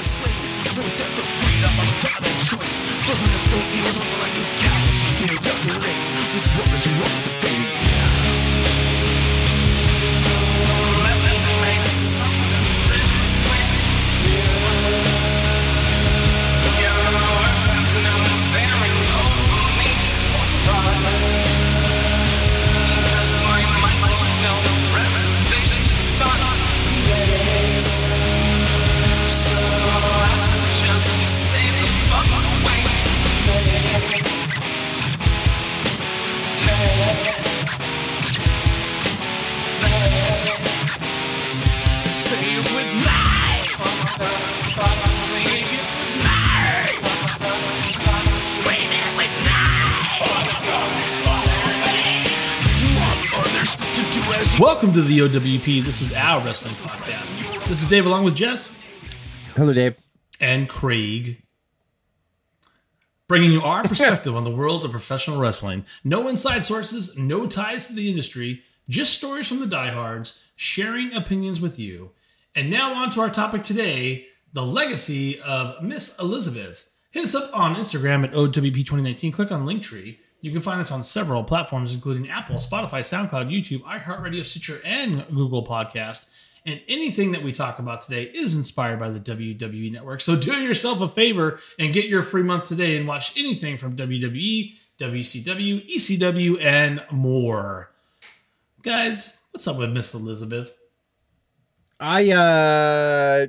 for the death of freedom thought and choice. Who just don't will let you Welcome to the OWP. This is our wrestling podcast. This is Dave along with Jess Hello, Dave. and Craig, bringing you our perspective on the world of professional wrestling. No inside sources, no ties to the industry, just stories from the diehards, sharing opinions with you. And now on to our topic today the legacy of Miss Elizabeth. Hit us up on Instagram at OWP2019. Click on Linktree. You can find us on several platforms, including Apple, Spotify, SoundCloud, YouTube, iHeartRadio, Stitcher, and Google Podcast. And anything that we talk about today is inspired by the WWE Network. So do yourself a favor and get your free month today and watch anything from WWE, WCW, ECW, and more. Guys, what's up with Miss Elizabeth? I uh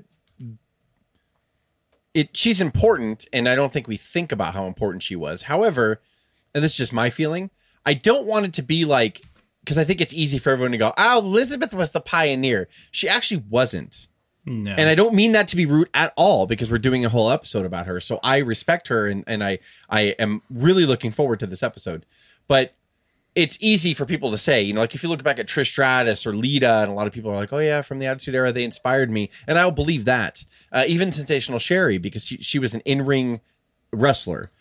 it she's important and I don't think we think about how important she was. However, and this is just my feeling, I don't want it to be like because I think it's easy for everyone to go, "Oh, Elizabeth was the pioneer." She actually wasn't. No. And I don't mean that to be rude at all because we're doing a whole episode about her. So I respect her and, and I I am really looking forward to this episode. But it's easy for people to say, you know, like if you look back at Trish Stratus or Lita, and a lot of people are like, oh yeah, from the Attitude Era, they inspired me, and I'll believe that. Uh, even Sensational Sherri, because she, she was an in-ring wrestler.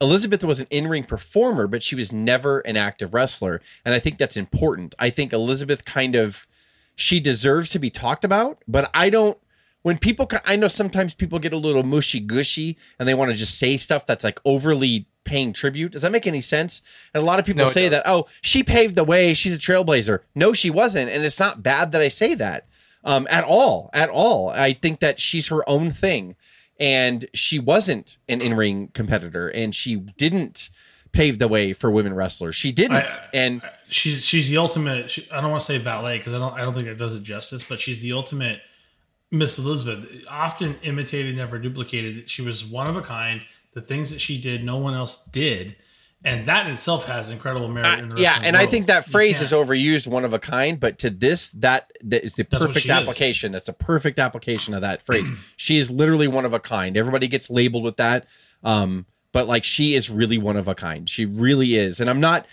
Elizabeth was an in-ring performer, but she was never an active wrestler, and I think that's important. I think Elizabeth kind of she deserves to be talked about, but I don't. When people, I know sometimes people get a little mushy gushy and they want to just say stuff that's like overly paying tribute. Does that make any sense? And a lot of people No, say that, oh, she paved the way. She's a trailblazer. No, she wasn't. And it's not bad that I say that um, at all. At all. I think that she's her own thing. And she wasn't an in ring competitor and she didn't pave the way for women wrestlers. She didn't. I- and she's she's the ultimate. She, I don't want to say valet because I don't I don't think it does it justice, but she's the ultimate Miss Elizabeth. Often imitated, never duplicated. She was one of a kind. The things that she did, no one else did, and that in itself has incredible merit. in the yeah, wrestling and I think that phrase is overused, one of a kind. But to this, that that is the That's perfect she is. application. That's a perfect application of that phrase. she is literally one of a kind. Everybody gets labeled with that, um, but like she is really one of a kind. She really is, and I'm not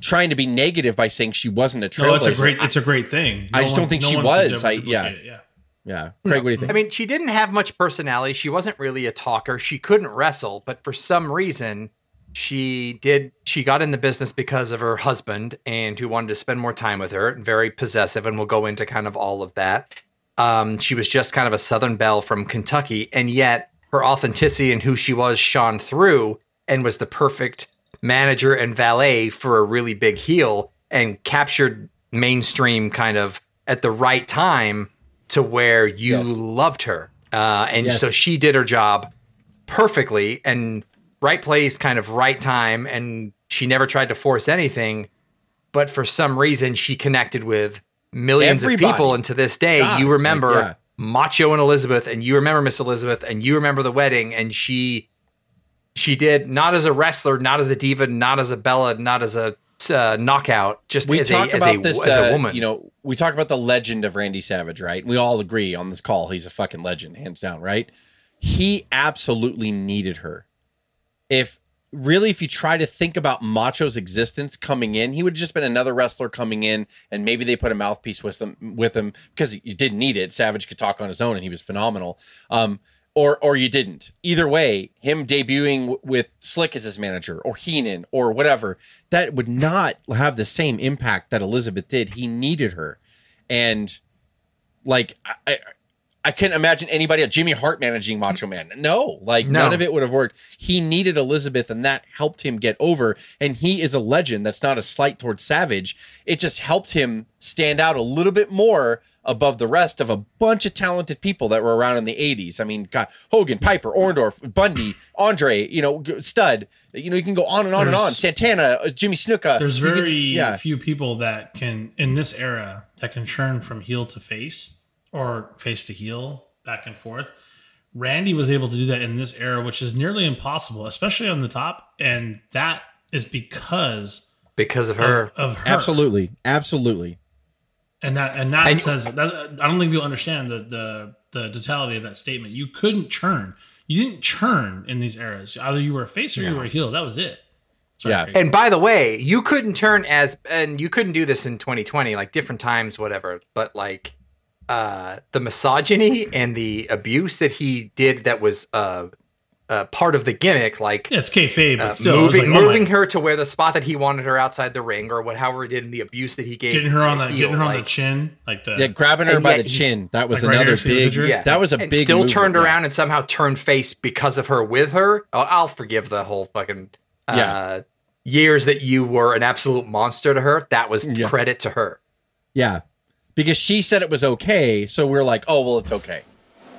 trying to be negative by saying she wasn't a trailblazer. No, it's a great it's a great thing. I just don't think she was. ever I- yeah. it, yeah. yeah, Craig, what do you think? I mean, she didn't have much personality. She wasn't really a talker. She couldn't wrestle, but for some reason, she did. She got in the business because of her husband and who wanted to spend more time with her. Very possessive, and we'll go into kind of all of that. Um, she was just kind of a Southern belle from Kentucky, and yet her authenticity and who she was shone through, and was the perfect manager and valet for a really big heel, and captured mainstream kind of at the right time to where you Yes. loved her. Uh, and Yes. so she did her job perfectly and right place, kind of right time. And she never tried to force anything. But for some reason, she connected with millions Everybody. of people. And to this day, God, you remember like, yeah. Macho and Elizabeth, and you remember Miss Elizabeth, and you remember the wedding. And she she did not as a wrestler, not as a diva, not as a Bella, not as a uh, knockout, just we as, talk a, as, about a, this, as uh, a woman. You know, we talk about the legend of Randy Savage, right? We all agree on this call he's a fucking legend, hands down, right? He absolutely needed her. If really, if you try to think about Macho's existence coming in, he would have just been another wrestler coming in, and maybe they put a mouthpiece with him with him because you didn't need it. Savage could talk on his own, and he was phenomenal. Um, or or you didn't. Either way, him debuting w- with Slick as his manager, or Heenan, or whatever, that would not have the same impact that Elizabeth did. He needed her, and like I, I couldn't imagine anybody else. Jimmy Hart managing Macho Man. No, like No. none of it would have worked. He needed Elizabeth, and that helped him get over. And he is a legend. That's not a slight towards Savage. It just helped him stand out a little bit more above the rest of a bunch of talented people that were around in the 80s. I mean, God, Hogan, Piper, Orndorff, Bundy, Andre, you know, Stud. You know, you can go on and on and on. Santana, uh, Jimmy Snuka. There's very yeah. few people that can in this era that can churn from heel to face or face to heel back and forth. Randy was able to do that in this era, which is nearly impossible, especially on the top, and that is because because of her. of, of her. Absolutely. Absolutely. and that and that And- says that, I don't think people understand the the the totality of that statement. You couldn't churn. You didn't churn in these eras. Either you were a face or you were a heel. That was it. Sorry, Yeah. And by the way, you couldn't turn as and you couldn't do this in 2020, like different times, whatever. But like uh the misogyny and the abuse that he did that was uh uh part of the gimmick, like yeah, it's kayfabe, but uh, still, it was moving like, oh moving her to where the spot that he wanted her outside the ring, or what however he did, and the abuse that he gave, getting her on the that, heel, getting her on the chin, like the Yeah, grabbing her by the chin. That was Like another here, see the big. Yeah, that was a and big. still movement, turned yeah. around and somehow turned face because of her with her. Oh, I'll forgive the whole fucking uh, Yeah. years that you were an absolute monster to her. That was Yeah. credit to her. Yeah, because she said it was okay, so we're like, oh well, it's okay.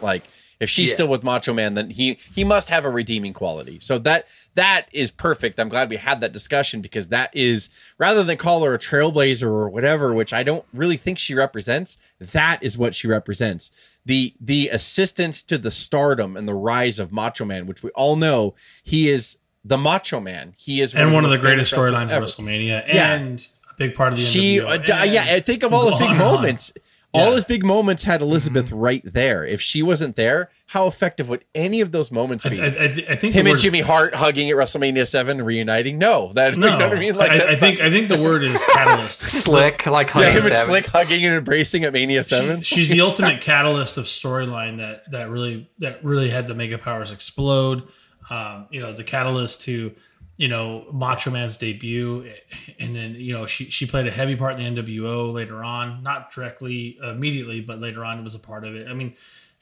Like if she's Yeah. still with Macho Man, then he he must have a redeeming quality. So that that is perfect. I'm glad we had that discussion because that is rather than call her a trailblazer or whatever, which I don't really think she represents. That is what she represents. The the assistant to the stardom and the rise of Macho Man, which we all know he is the Macho Man. He is and one of the greatest storylines wrestlers of. WrestleMania, Yeah. and a big part of the she uh, yeah and think of all his big on moments all Yeah. Mm-hmm. his big moments had elizabeth right there if she wasn't there how effective would any of those moments be I, I, th- I think him and word- jimmy hart hugging at wrestlemania 7 reuniting no that No, you know what i mean like I, I think not- I think the word is catalyst. Slick, like yeah, Hugging him and Seven. slick hugging and embracing at mania 7 she's the ultimate catalyst of storyline that that really that really had the mega powers explode. Um, you know, the catalyst to you know Macho Man's debut, and then you know she she played a heavy part in the NWO later on, not directly immediately, but later on it was a part of it. I mean.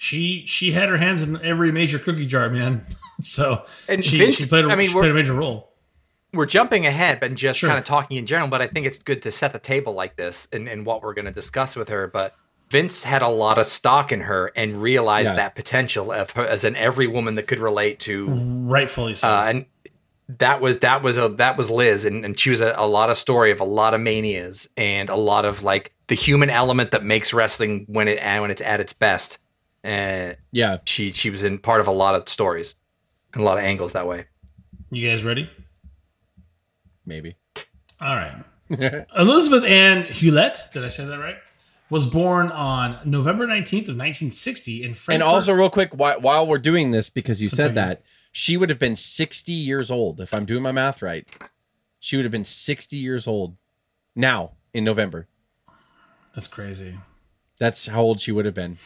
She she had her hands in every major cookie jar, man. so And she, Vince- she played a, I mean, she played a major role. We're jumping ahead, but just Sure. kind of talking in general. But I think it's good to set the table like this and, and what we're going to discuss with her. But Vince had a lot of stock in her and realized Yeah. that potential of her as an every woman that could relate to Rightfully so. uh, and that was that was a that was Liz, and, and she was a, a lot of story of a lot of manias and a lot of like the human element that makes wrestling when it and when it's at its best. Uh, yeah she she was in part of a lot of stories and a lot of angles that way. you guys ready? maybe All right. Elizabeth Ann Hewlett, did I say that right? Was born on November 19th of 1960 in Frankfurt. and also real quick while, while we're doing this because you said Continue. that she would have been 60 years old if i'm doing my math right she would have been 60 years old now in november That's crazy. That's how old she would have been.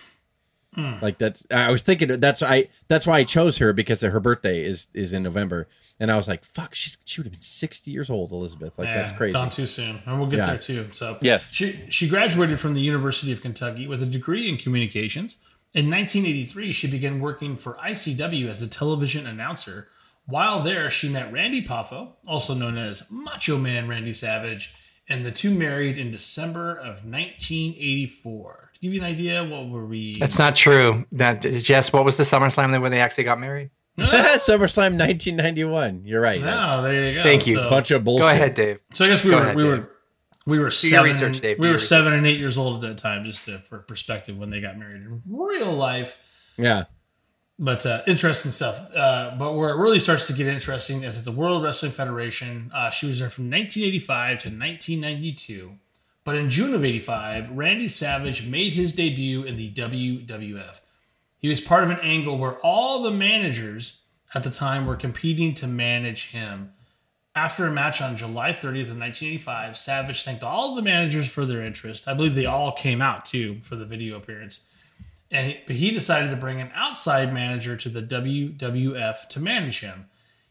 Hmm. Like that's I was thinking that's I that's why I chose her because her birthday is is in November. And I was like, fuck, she's she would have been 60 years old, Elizabeth. Like that's crazy. Gone too soon, and we'll get Yeah. there too. So Yes. she she graduated from the University of Kentucky with a degree in communications. In 1983, she began working for ICW as a television announcer. While there, she met Randy Poffo, also known as Macho Man Randy Savage, and the two married in December of 1984. To give you an idea, what were we? That's not true. That Jess, what was the SummerSlam that when they actually got married? SummerSlam 1991. You're right. Oh, there you go. Thank you. So, Bunch of bullshit. Go ahead, Dave. so I guess we Go were ahead, we Dave. were we were your seven. research, Dave. We were research. seven and eight years old at that time, just to, for perspective when they got married in real life. Yeah. But uh, interesting stuff. Uh, but where it really starts to get interesting is at the World Wrestling Federation. Uh, she was there from 1985 to 1992. But in June of 85, Randy Savage made his debut in the WWF. He was part of an angle where all the managers at the time were competing to manage him. After a match on July 30th of 1985, Savage thanked all the managers for their interest. I believe they all came out too for the video appearance and he, but he decided to bring an outside manager to the WWF to manage him.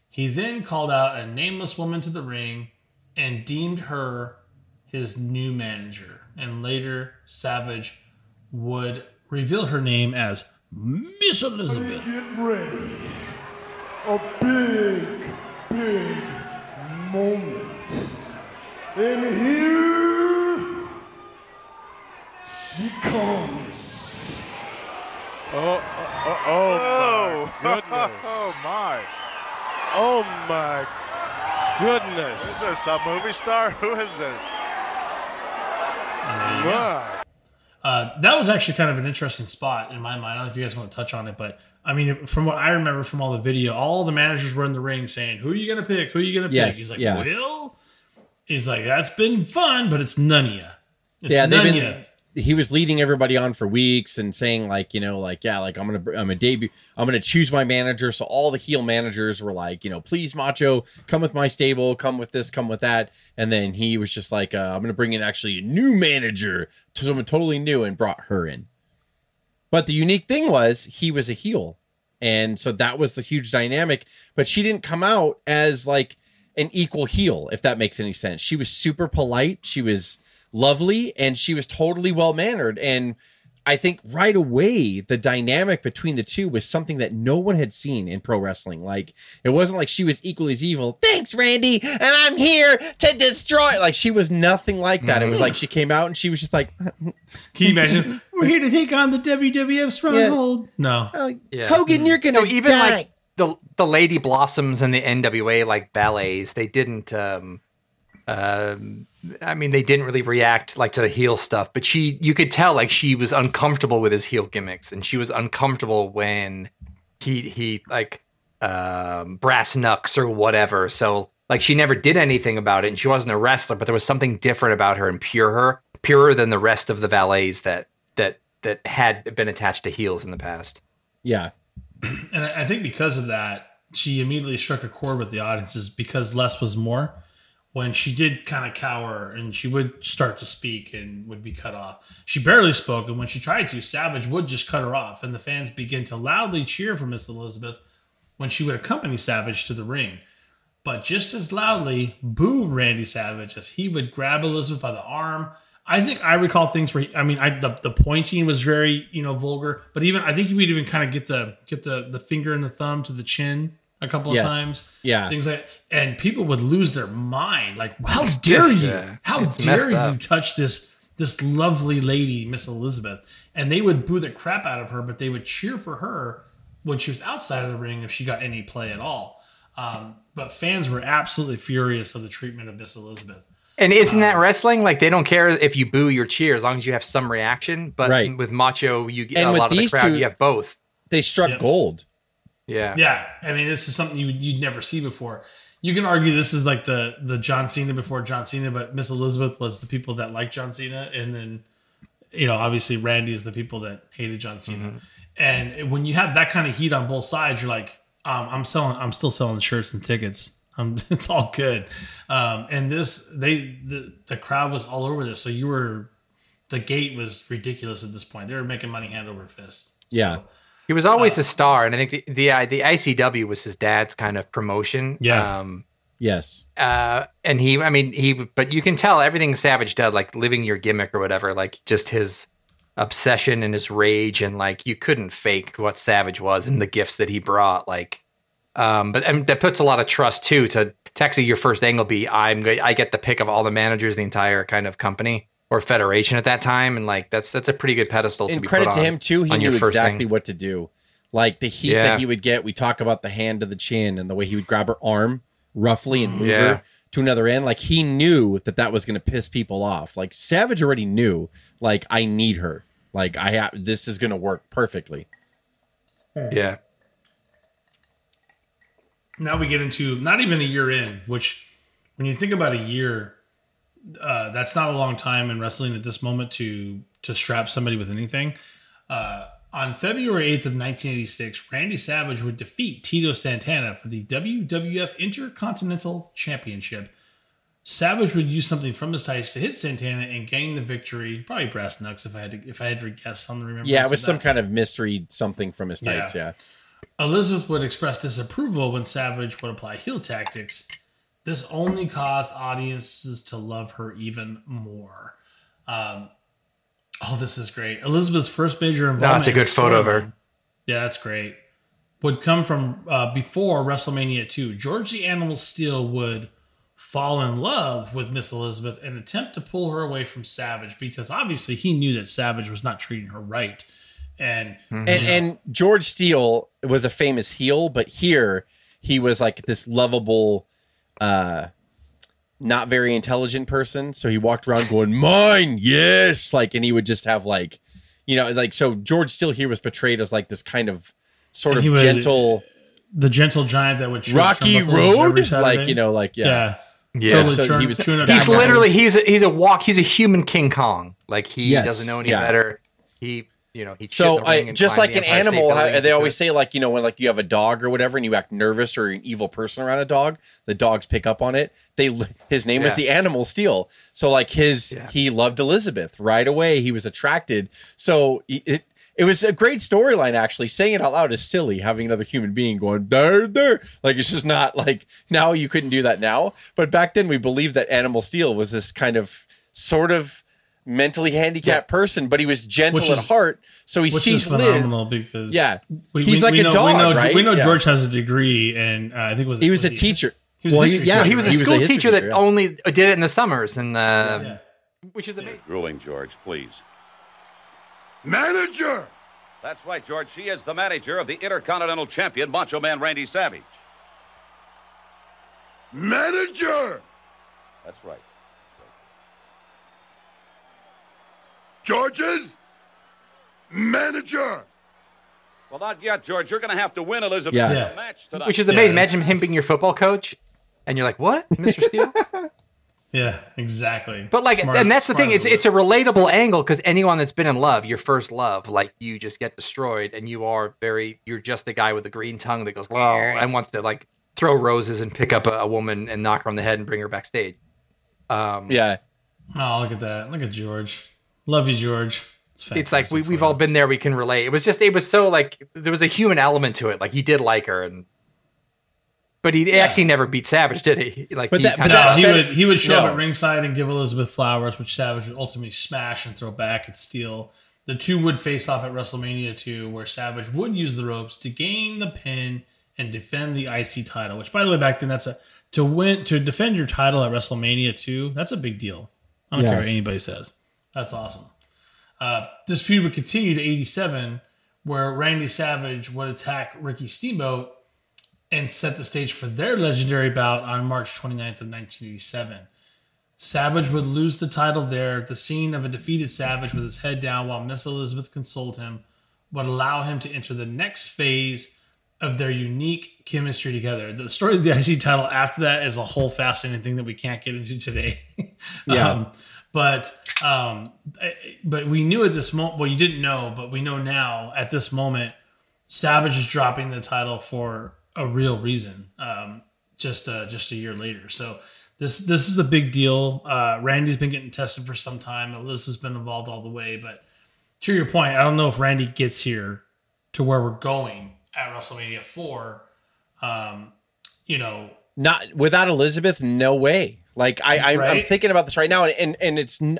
He then called out a nameless woman to the ring and deemed her his new manager. And later, Savage would reveal her name as Miss Elizabeth. Get ready. A big, big moment. And here she comes. Oh, oh, oh, my goodness. Oh my! Oh my goodness. Is this a movie star? Who is this? My. Uh, that was actually kind of an interesting spot in my mind. I don't know if you guys want to touch on it, but I mean, from what I remember from all the video, all the managers were in the ring saying, "Who are you gonna pick? Who are you gonna pick?" He's like, yeah. "Will." He's like, "That's been fun, but it's none of you." It's yeah, they've been. ya." He was leading everybody on for weeks and saying like, you know, like yeah, like I'm gonna, I'm gonna debut, I'm gonna choose my manager. So all the heel managers were like, you know, please Macho, come with my stable, come with this, come with that. And then he was just like, uh, I'm gonna bring in actually a new manager, to someone totally new, and brought her in. But the unique thing was he was a heel, and so that was the huge dynamic. But she didn't come out as like an equal heel, if that makes any sense. She was super polite. She was lovely and she was totally well mannered. And I think right away, the dynamic between the two was something that no one had seen in pro wrestling. Like, it wasn't like she was equally as evil. Thanks, Randy. And I'm here to destroy. Like, she was nothing like that. It was like she came out and she was just like, Can you imagine? We're here to take on the WWF Stronghold. No, oh, Yeah. Hogan, you're going to No, even die. like the the Lady Blossoms and the NWA like ballets, they didn't. um um I mean, they didn't really react like to the heel stuff, but she, you could tell like she was uncomfortable with his heel gimmicks, and she was uncomfortable when he he like um brass knucks or whatever. So like she never did anything about it, and she wasn't a wrestler, but there was something different about her and pure her, purer than the rest of the valets that that that had been attached to heels in the past. yeah. and I I think because of that, she immediately struck a chord with the audiences because less was more. When she did kind of cower and she would start to speak and would be cut off, she barely spoke. And when she tried to, Savage would just cut her off, and the fans begin to loudly cheer for Miss Elizabeth when she would accompany Savage to the ring. But just as loudly, boo Randy Savage as he would grab Elizabeth by the arm. I think I recall things where he, I mean, I, the the pointing was very you know vulgar, but even I think he would even kind of get the get the the finger and the thumb to the chin a couple Yes. of times. Yeah. things like, and people would lose their mind. Like, how dare you? Yeah. How It's dare you up. touch this this lovely lady, Miss Elizabeth? And they would boo the crap out of her, but they would cheer for her when she was outside of the ring if she got any play at all. Um, but fans were absolutely furious of the treatment of Miss Elizabeth. And isn't that wrestling? Like they don't care if you boo or cheer as long as you have some reaction. But Right. with Macho, you get And a with lot of the these crowd. two- you have both. They struck Yep. gold. Yeah. Yeah, I mean, this is something you you'd never see before. You can argue this is like the the John Cena before John Cena, but Miss Elizabeth was the people that liked John Cena, and then you know obviously Randy is the people that hated John Cena. And when you have that kind of heat on both sides, you're like, um, I'm selling, I'm still selling shirts and tickets. Um, it's all good. Um, and this, they, the the crowd was all over this, so you were, the gate was ridiculous at this point. They were making money hand over fist. So, Yeah. He was always a star, and I think the the, uh, the ICW was his dad's kind of promotion. Yeah. Um, Yes. uh, and he, I mean, he, but you can tell everything Savage did, like living your gimmick or whatever, like just his obsession and his rage, and like you couldn't fake what Savage was and the gifts that he brought. Like, um, but and that puts a lot of trust too to to actually your first angle be I'm go- I get the pick of all the managers, the entire kind of company or federation at that time, and like that's that's a pretty good pedestal to and be credit put to on, him too. He knew your first exactly thing. what to do. Like the heat Yeah. that he would get. We talk about the hand to the chin and the way he would grab her arm roughly and move Yeah. her to another end. Like he knew that that was going to piss people off. Like Savage already knew. Like I need her. Like I have. This is going to work perfectly. Yeah. now we get into not even a year in, which when you think about a year, uh, that's not a long time in wrestling at this moment to to strap somebody with anything. Uh, on February 8th of 1986, Randy Savage would defeat Tito Santana for the WWF Intercontinental Championship. Savage would use something from his tights to hit Santana and gain the victory. Probably brass knucks if I had to if I had to guess on the remembrance. Yeah, it was some kind of mystery something from his tights. Yeah. Yeah. Elizabeth would express disapproval when Savage would apply heel tactics. This only caused audiences to love her even more. Um, Oh, this is great. Elizabeth's first major involvement. it's a good photo of her. Yeah, that's great. Would come from uh, before WrestleMania 2. George the Animal Steele would fall in love with Miss Elizabeth and attempt to pull her away from Savage because obviously he knew that Savage was not treating her right. And and, and George Steele was a famous heel, but here he was like this lovable, uh, not very intelligent person. So he walked around going, "Mine, yes!" Like, and he would just have like, you know, like so. George still here was portrayed as like this kind of sort And of he would- gentle, the gentle giant that would shoot Rocky Road, like you know, like yeah, yeah. Yeah. Totally So turn- he was- tune He's literally he's a, he's a walk. He's a human King Kong. Like he Yes, doesn't know any yeah. better. He you know he So I just like an animal, how, they always say like you know when like you have a dog or whatever and you act nervous or an evil person around a dog, the dogs pick up on it. They his name was the animal Steele. So like his Yeah. he loved Elizabeth right away. He was attracted. So it it was a great storyline actually. Saying it out loud is silly. Having another human being going there there like it's just not like now you couldn't do that now. But back then we believed that Animal Steele was this kind of sort of mentally handicapped person, but he was gentle Which at is- heart. So he which sees is Liz. phenomenal because Yeah. He's like a know, dog, we know, right? We know Yeah. George has a degree, and uh, I think it was He was a he- teacher. He was a Well, history yeah, teacher, he was a He was a school teacher that yeah. only did it in the summers and uh, Yeah. which is amazing. Ruling, George, please. Manager! That's right, George. She is the manager of the Intercontinental Champion, Macho Man Randy Savage. Manager! That's right. Georgian! Manager! Well, not yet, George. You're going to have to win Elizabeth Yeah. Yeah. the match tonight. Which is amazing. that's- Imagine him being your football coach, and you're like, "What, Mr. Steele?" Yeah, exactly. But like, Smart- and that's the thing. It's it's a relatable angle because anyone that's been in love, your first love, like you just get destroyed, and you are very, you're just the guy with the green tongue that goes, "Well," and wants to like throw roses and pick up a, a woman and knock her on the head and bring her backstage. Um, Yeah. Oh, look at that! Look at George. Love you, George. It's, it's like we, we've all been there. We can relate. It was just, it was so like there was a human element to it. Like he did like her, and but he actually never beat Savage, did he? Like, But he that- but kinda- No, that he would he would show up at ringside and give Elizabeth flowers, which Savage would ultimately smash and throw back at Steele. The two would face off at WrestleMania 2, where Savage would use the ropes to gain the pin and defend the IC title. Which, by the way, back then that's a to win to defend your title at WrestleMania 2. That's a big deal. I don't Yeah. care what anybody says. That's awesome. Uh, this feud would continue to 87, where Randy Savage would attack Ricky Steamboat and set the stage for their legendary bout on March 29th of 1987. Savage would lose the title there. The scene of a defeated Savage with his head down while Miss Elizabeth consoled him would allow him to enter the next phase of their unique chemistry together. The story of the IC title after that is a whole fascinating thing that we can't get into today. Yeah. um, but um, but we knew at this moment. Well, you didn't know, but we know now at this moment, Savage is dropping the title for a real reason. Um, just uh, just a year later, so this this is a big deal. Uh, Randy's been getting tested for some time. Alyssa's been involved all the way, but to your point, I don't know if Randy gets here to where we're going at WrestleMania four. Um, you know, Not without Elizabeth, no way. Like I, I I'm thinking about this right now, and and, and it's n-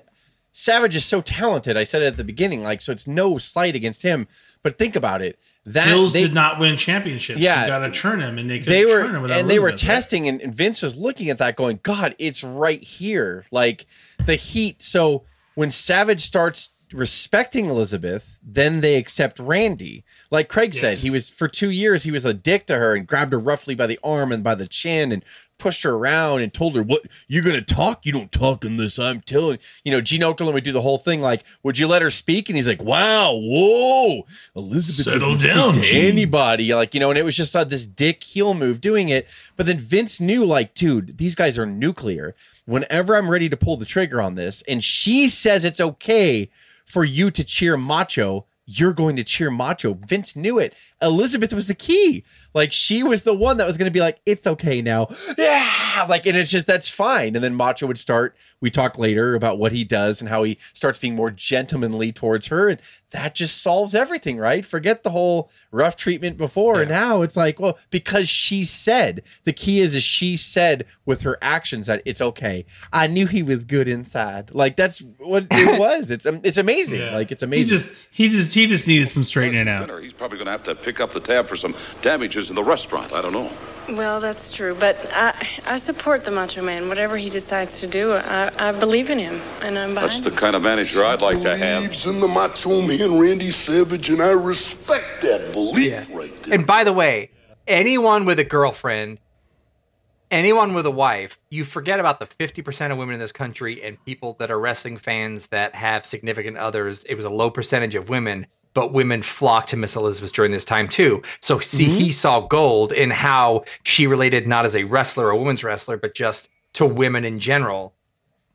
Savage is so talented. I said it at the beginning, like so it's no slight against him. But think about it. That Bills they, did not win championships. Yeah. you got to churn him, and they they were churn him without and they were right? testing and, and vince was looking at that going god it's right here like the heat so when savage starts respecting elizabeth then they accept randy like craig said he was for two years he was a dick to her and grabbed her roughly by the arm and by the chin and pushed her around and told her what you're gonna talk? You don't talk unless i'm telling you. Know gene okerlund would do the whole thing like would you let her speak? And he's like wow whoa elizabeth Settle down, anybody. Like you know and it was just uh, this dick heel move doing it. But then vince knew like dude these guys are nuclear. Whenever i'm ready to pull the trigger on this and she says it's okay for you to cheer macho you're going to cheer macho. Vince knew it. Elizabeth was the key like she was the one that was going to be like it's okay now yeah like and it's just that's fine and then macho would start we talk later about what he does and how he starts being more gentlemanly towards her and that just solves everything, right? Forget the whole rough treatment before. Yeah. Now it's like, well, because she said the key is, is she said with her actions that it's okay. I knew he was good inside. Like that's what it was. It's um, it's amazing. Yeah. Like it's amazing. He just he just he just needed some straightening out. Dinner, He's probably going to have to pick up the tab for some damages in the restaurant. I don't know. Well, that's true, but I, I support the Macho Man. Whatever he decides to do, I, I believe in him, and I'm behind That's the him. kind of manager I'd like to have. believes in the Macho Man Randy Savage, and I respect that belief Yeah. right there. And by the way, anyone with a girlfriend, anyone with a wife, you forget about the 50% of women in this country and people that are wrestling fans that have significant others. It was a low percentage of women, but women flocked to Miss Elizabeth during this time too. So see, he mm-hmm. saw gold in how she related not as a wrestler a women's wrestler, but just to women in general.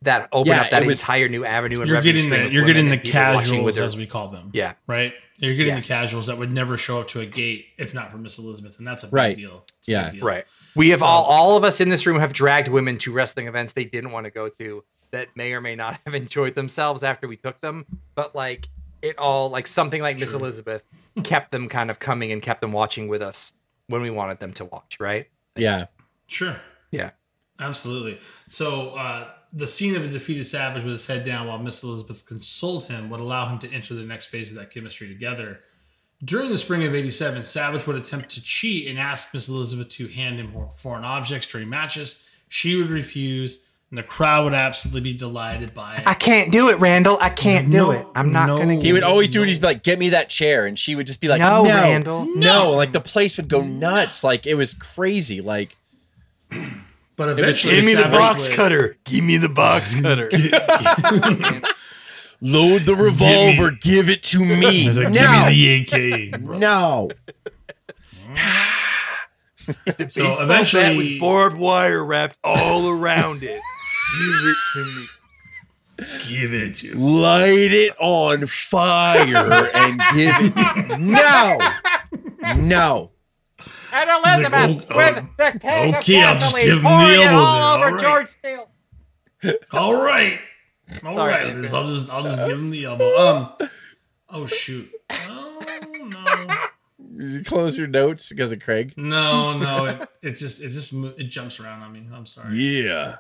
That opened Yeah, up that it was- entire new avenue and You're getting the of you're getting the and people watching casuals their- as we call them. Yeah. Right? You're getting Yeah. the casuals that would never show up to a gate if not for Miss Elizabeth, and that's a big Right. deal. It's Yeah. big deal. Right. We have all all of us in this room have dragged women to wrestling events they didn't want to go to that may or may not have enjoyed themselves after we took them, but like it all like something like Miss Elizabeth kept them kind of coming and kept them watching with us when we wanted them to watch, right? yeah. Sure. Yeah. Absolutely. So uh, the scene of a defeated Savage with his head down while Miss Elizabeth consoled him would allow him to enter the next phase of that chemistry together. During the spring of '87, Savage would attempt to cheat and ask Miss Elizabeth to hand him foreign objects during matches. She would refuse, and the crowd would absolutely be delighted by it. I can't do it, Randall. I can't do it. I'm not no. gonna He would always do it. He'd be like, "Get me that chair," and she would just be like, No, "No, Randall. no!" Like the place would go nuts. Like it was crazy. Like but eventually, Give me the box would- cutter. Give me the box cutter. load the revolver, give it to me. He's like, no, Give me the AK. bro." no. So eventually, with barbed wire wrapped all around it. Give it to me. Give it to me. Light it on fire and give it. No, no. And Elizabeth He's like, oh, with oh, the king okay, I'll of just give him the pouring it all over all George Steele. All right. All Sorry. right, Liz, I'll just I'll just give him the elbow. Um. Oh shoot. Oh no. Did you close your notes because of Craig? No, no. It, it just it just it jumps around on me. I'm sorry. Yeah.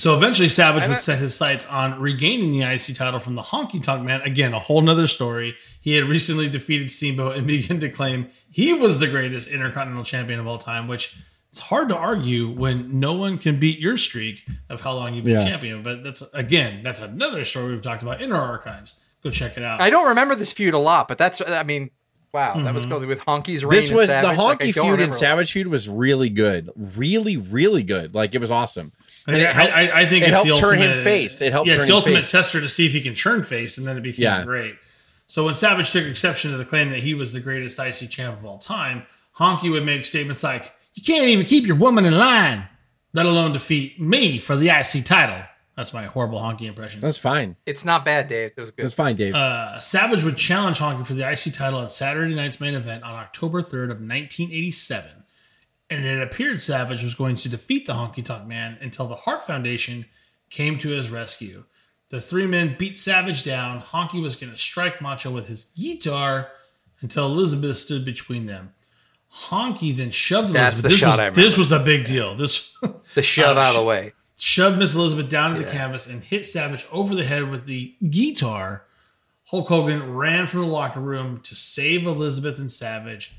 So eventually, Savage would set his sights on regaining the IC title from the Honky Tonk Man. Again, a whole nother story. He had recently defeated Steamboat and began to claim he was the greatest Intercontinental Champion of all time, which it's hard to argue when no one can beat your streak of how long you've been Yeah. champion. But that's again, that's another story we've talked about in our archives. Go check it out. I don't remember this feud a lot, but that's I mean, wow, that was mm-hmm. good with Honky's reign. This was the Savage. Like, I honky don't feud and. Savage feud was really good, really, really good. Like it was awesome. I, And it helped- I, I think it it's helped the turn ultimate, him face. It helped yeah, turn it's the him ultimate face. tester to see if he can turn face, and then it became Yeah. great. So when Savage took exception to the claim that he was the greatest IC champ of all time, Honky would make statements like, "You can't even keep your woman in line, let alone defeat me for the IC title." That's my horrible Honky impression. That's fine. It's not bad, Dave. It was good. That's fine, Dave. Uh, Savage would challenge Honky for the IC title at Saturday night's main event on October 3rd of 1987. And it appeared Savage was going to defeat the Honky Tonk Man until the Hart Foundation came to his rescue. The three men beat Savage down. Honky was going to strike Macho with his guitar until Elizabeth stood between them. Honky then shoved That's Elizabeth. the this shot was, I remember. This was a big deal. This the shove Uh, out of the way. shoved Miss Elizabeth down to the canvas and hit Savage over the head with the guitar. Hulk Hogan ran from the locker room to save Elizabeth and Savage.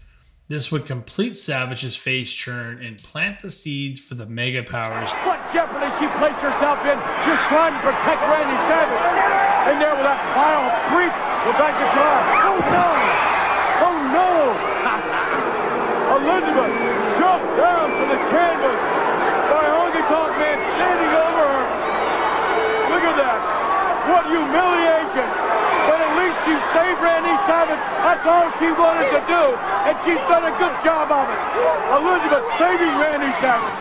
This would complete Savage's face churn and plant the seeds for the mega powers. What jeopardy she placed herself in just trying to protect Randy Savage. In there with that vile freak. Back to car. Oh no! Oh no! Elizabeth shoved down to the canvas by Honky Tonk Man standing over her. Look at that. What humiliation. But at least she saved Randy Savage. That's all she wanted to do. And she's done a good job of it. Elizabeth saving Randy Savage.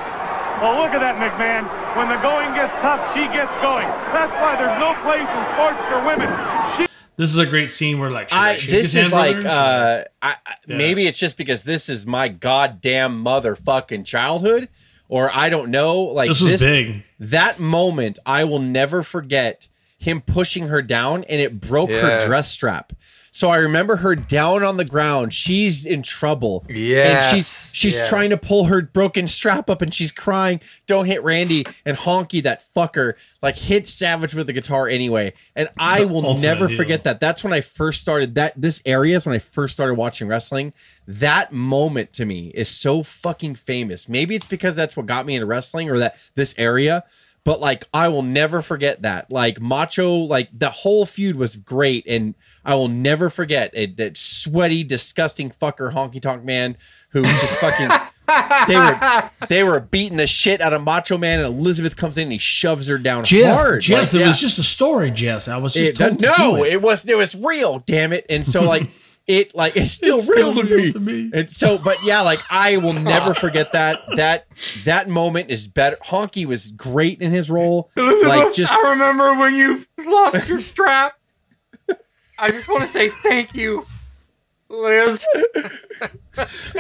Well, look at that, McMahon. When the going gets tough, she gets going. That's why there's no place in sports for women. She This is a great scene where like should I, I this is like uh I, I- Yeah. maybe it's just because this is my goddamn motherfucking childhood or I don't know like this was big. that moment I will never forget him pushing her down and it broke Yeah. her dress strap. So I remember her down on the ground. She's in trouble. And Yes, she's she's yeah. trying to pull her broken strap up and she's crying, Don't hit Randy. And Honky, that fucker, like hit Savage with the guitar anyway. And I will never heel. forget that. That's when I first started that this area is when I first started watching wrestling. That moment to me is so fucking famous. Maybe it's because that's what got me into wrestling or that this area. But like I will never forget that. Like Macho, like the whole feud was great, and I will never forget it. That sweaty, disgusting fucker, honky tonk man, who just fucking they were they were beating the shit out of Macho Man, and Elizabeth comes in and he shoves her down Jess, hard. Jess, Like, it yeah. was just a story, Jess. I was just It- told to do no, it. it was it was real. Damn it! And so like it like it's still, It's real, still to, real me. to me. And so, but yeah, like I will never forget that. That that moment is better. Honky was great in his role. like just I remember when you lost your strap. I just want to say thank you, Liz.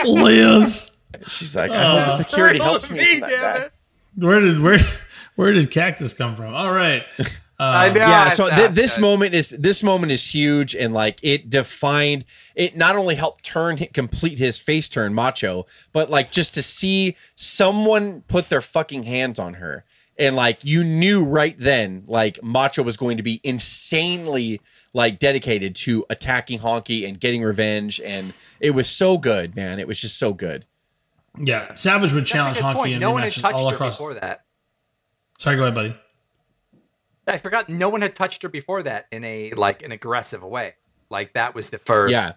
Liz. she's like, I hope security helps me. me, damn it. Where did where where did cactus come from? All right. I um, know. yeah so th- this I- moment is this moment is huge and like it defined it not only helped turn complete his face turn macho but like just to see someone put their fucking hands on her and like you knew right then like macho was going to be insanely like dedicated to attacking honky and getting revenge and it was so good man it was just so good Yeah, Savage would That's challenge Honky point. in No one had rematches touched all her across. before that. Sorry, go ahead, buddy. I forgot. No one had touched her before that in a like an aggressive way. Like that was the first. yeah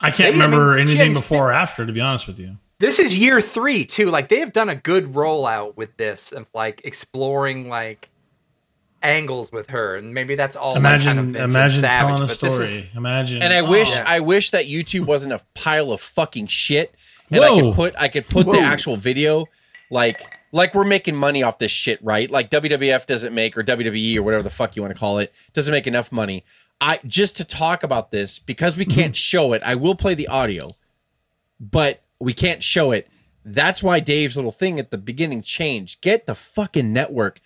I can't They- I remember mean, anything Jen- before or after, to be honest with you. This is year three too. Like they have done a good rollout with this of like exploring like angles with her, and maybe that's all. Imagine, kind of imagine Savage, telling a story. is- imagine. And I Oh. wish I wish that YouTube wasn't a pile of fucking shit. And I Whoa. could put I could put the actual video like like we're making money off this shit, right? Like WWF doesn't make or WWE or whatever the fuck you want to call it doesn't make enough money. I just to talk about this because we mm-hmm. can't show it. I will play the audio, but we can't show it. That's why Dave's little thing at the beginning changed. Get the fucking network.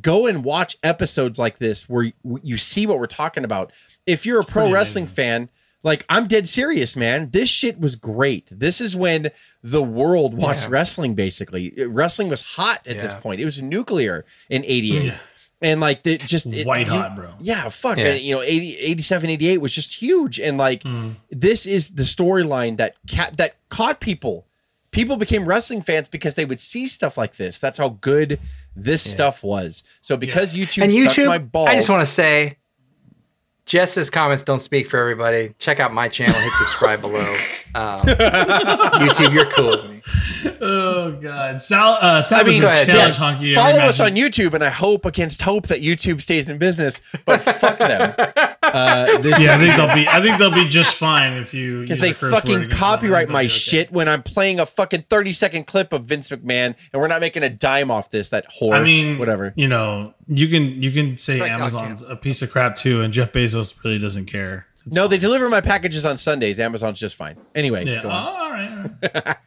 Go and watch episodes like this where you, you see what we're talking about. If you're a pro wrestling amazing. fan, like I'm dead serious, man. This shit was great. This is when the world watched wrestling basically. Wrestling was hot at this point. It was nuclear in 88. And like the just it- White you- hot, bro. Yeah, fuck. Yeah. and, you know, 80, 87, 88 was just huge. And like Hmm. this is the storyline that ca- that caught people. People became wrestling fans because they would see stuff like this. That's how good this stuff was. So because YouTube and YouTube. my balls, I just want to say, Jess's comments don't speak for everybody. Check out my channel. Hit subscribe below. Um, YouTube, you're cool with me. Oh God, Sal. Uh, I mean, would go challenge yeah, Honky. follow us on YouTube, and I hope against hope that YouTube stays in business. But fuck them. Uh, Yeah, I think they'll be. I think they'll be just fine if you because they a curse word fucking against them. copyright my okay. shit when I'm playing a fucking 30 second clip of Vince McMahon, and we're not making a dime off this. That whore. I mean, whatever. You know, you can you can say Right, Amazon's a piece of crap too, and Jeff Bezos really doesn't care. It's No, they deliver my packages on Sundays. Amazon's just fine. Anyway, Yeah. go Oh, on. all right. all right.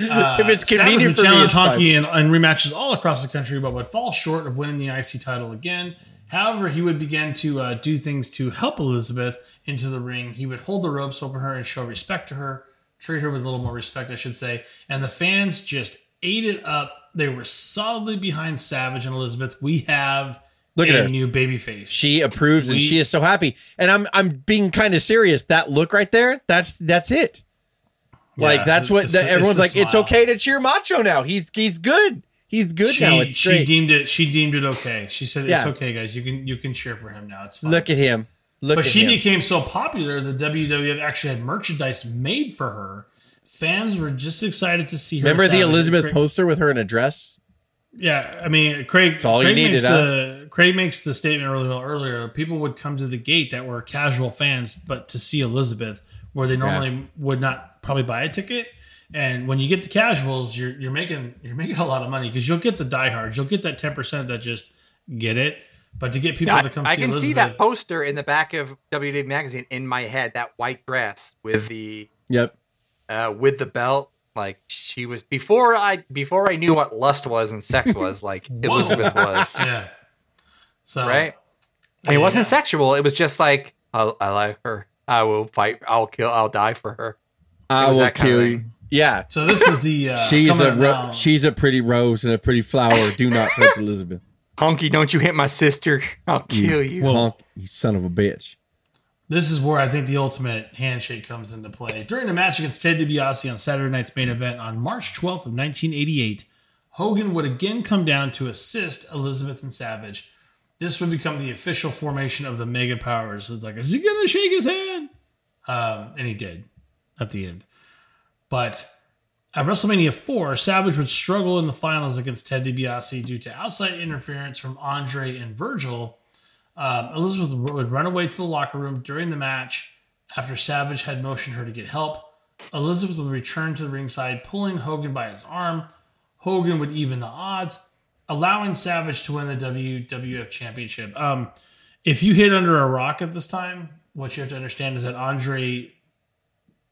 Uh, if it's Savage convenient would for me, challenge it's fine. Honky in, in rematches all across the country, but would fall short of winning the IC title again. However, he would begin to uh, do things to help Elizabeth into the ring. He would hold the ropes over her and show respect to her, treat her with a little more respect, I should say. And the fans just ate it up. They were solidly behind Savage and Elizabeth. We have Look at a her. new babyface. She approves and she is so happy. And I'm I'm being kind of serious. That look right there, that's that's it. Like Yeah, that's what it's everyone's the like. It's okay to cheer Macho now. He's he's good. He's good she, now. It's she great. deemed it. She deemed it okay. She said, "It's okay, guys. You can you can cheer for him now. It's fine." Look at him. Look But at she him. became so popular, the WWF actually had merchandise made for her. Fans were just excited to see her. Remember the Elizabeth Craig- poster with her in a dress? Yeah, I mean, Craig. all you Craig needed, makes huh? the Craig makes the statement earlier. Earlier, people would come to the gate that were casual fans, but to see Elizabeth, where they normally would not probably buy a ticket. And when you get the casuals, you're you're making you're making a lot of money because you'll get the diehards, you'll get that ten percent that just get it. But to get people I, to come I see can Elizabeth, see that poster in the back of WWE magazine in my head. That white dress with the Yep. Uh, with the belt. Like she was before I before I knew what lust was and sex was. Like Elizabeth was yeah. So right. And it wasn't sexual. It was just like I, I like her. I will fight. I'll kill. I'll die for her. I was will that kill you. Yeah. So this is the uh, she's a ro- she's a pretty rose and a pretty flower. Do not touch Elizabeth. Honky, don't you hit my sister? I'll kill you. Honk, you son of a bitch. This is where I think the ultimate handshake comes into play. During the match against Ted DiBiase on Saturday night's main event on March 12th of 1988, Hogan would again come down to assist Elizabeth and Savage. This would become the official formation of the Mega Powers. It's like, is he going to shake his hand? Um, and he did at the end. But at WrestleMania 4, Savage would struggle in the finals against Ted DiBiase due to outside interference from Andre and Virgil. Um, Elizabeth would run away to the locker room during the match after Savage had motioned her to get help. Elizabeth would return to the ringside, pulling Hogan by his arm. Hogan would even the odds, allowing Savage to win the WWF Championship. Um, if you hit under a rock at this time, what you have to understand is that Andre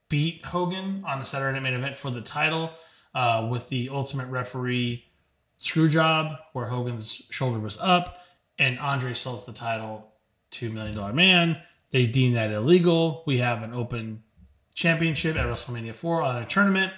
beat Hogan on the Saturday Night Main Event for the title uh, with the Ultimate Referee screw job, where Hogan's shoulder was up, and Andre sells the title to Million Dollar Man. They deem that illegal. We have an open championship at WrestleMania 4 on a tournament.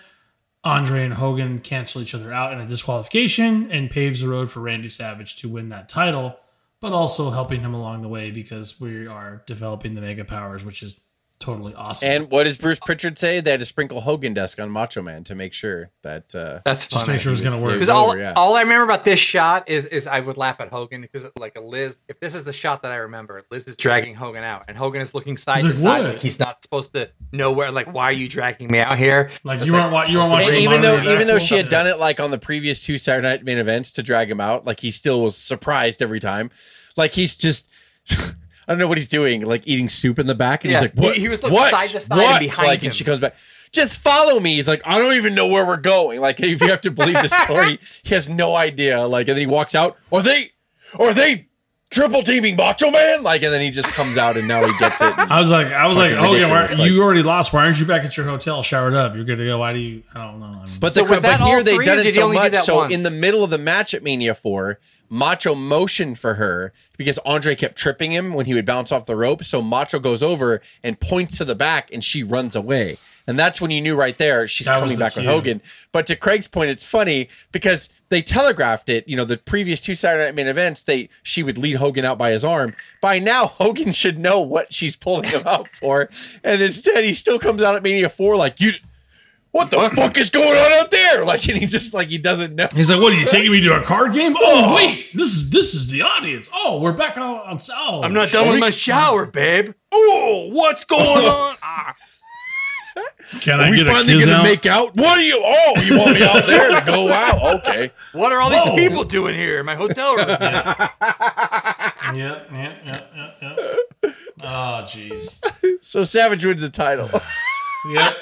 Andre and Hogan cancel each other out in a disqualification and paves the road for Randy Savage to win that title, but also helping him along the way because we are developing the Mega Powers, which is totally awesome. And what does Bruce Prichard say? They had to sprinkle Hogan Desk on Macho Man to make sure that uh, That's Just funny. make sure it's going to work. Because all, over, yeah. all I remember about this shot is is I would laugh at Hogan because like a Liz. If this is the shot that I remember, Liz is dragging Hogan out, and Hogan is looking side He's to like, side, "What?" like he's not supposed to know where. Like, why are you dragging me out here? Like It's you weren't wa- you weren't watching. even though even though she had done it like on the previous two Saturday Night main events to drag him out, like he still was surprised every time. Like he's just I don't know what he's doing, like eating soup in the back, and Yeah, he's like, "What? he- he was looking what? side to side and What?" behind like, him. and she comes back, just follow me. He's like, I don't even know where we're going. Like, if you have to believe the story, he has no idea. Like, and then he walks out, or they, or they triple teaming Macho Man. Like, and then he just comes out, and now he gets it. I was like, I was like, Fucking Hogan, why, ridiculous, like- you already lost. Why aren't you back at your hotel, showered up? You're good to go. Why do you? I don't know. I mean, But So the was but that here they've done it so much. So once? in the middle of the match at Mania Four, Macho motioned for her because Andre kept tripping him when he would bounce off the rope. So Macho goes over and points to the back, and she runs away. And that's when you knew right there she's That coming the back with. Hogan. But to Craig's point, it's funny because they telegraphed it. You know, the previous two Saturday Night main events, they she would lead Hogan out by his arm. By now, Hogan should know what she's pulling him out for, and instead he still comes out at Mania Four like you. What the fuck is going on out there? Like, and he just like he doesn't know. he's like, "What are you taking me to a card game? Oh wait, this is this is the audience. Oh, we're back on on. Oh, I'm not done with my shower, babe. Oh, what's going on? Ah. Can I we get a finally kiss gonna out? make out? What are you? Oh, you want me out there to go out? Okay. What are all these Whoa. people doing here in my hotel room? yeah, yeah, yeah, yeah, yeah. Oh, jeez. So Savage wins the title. Yep.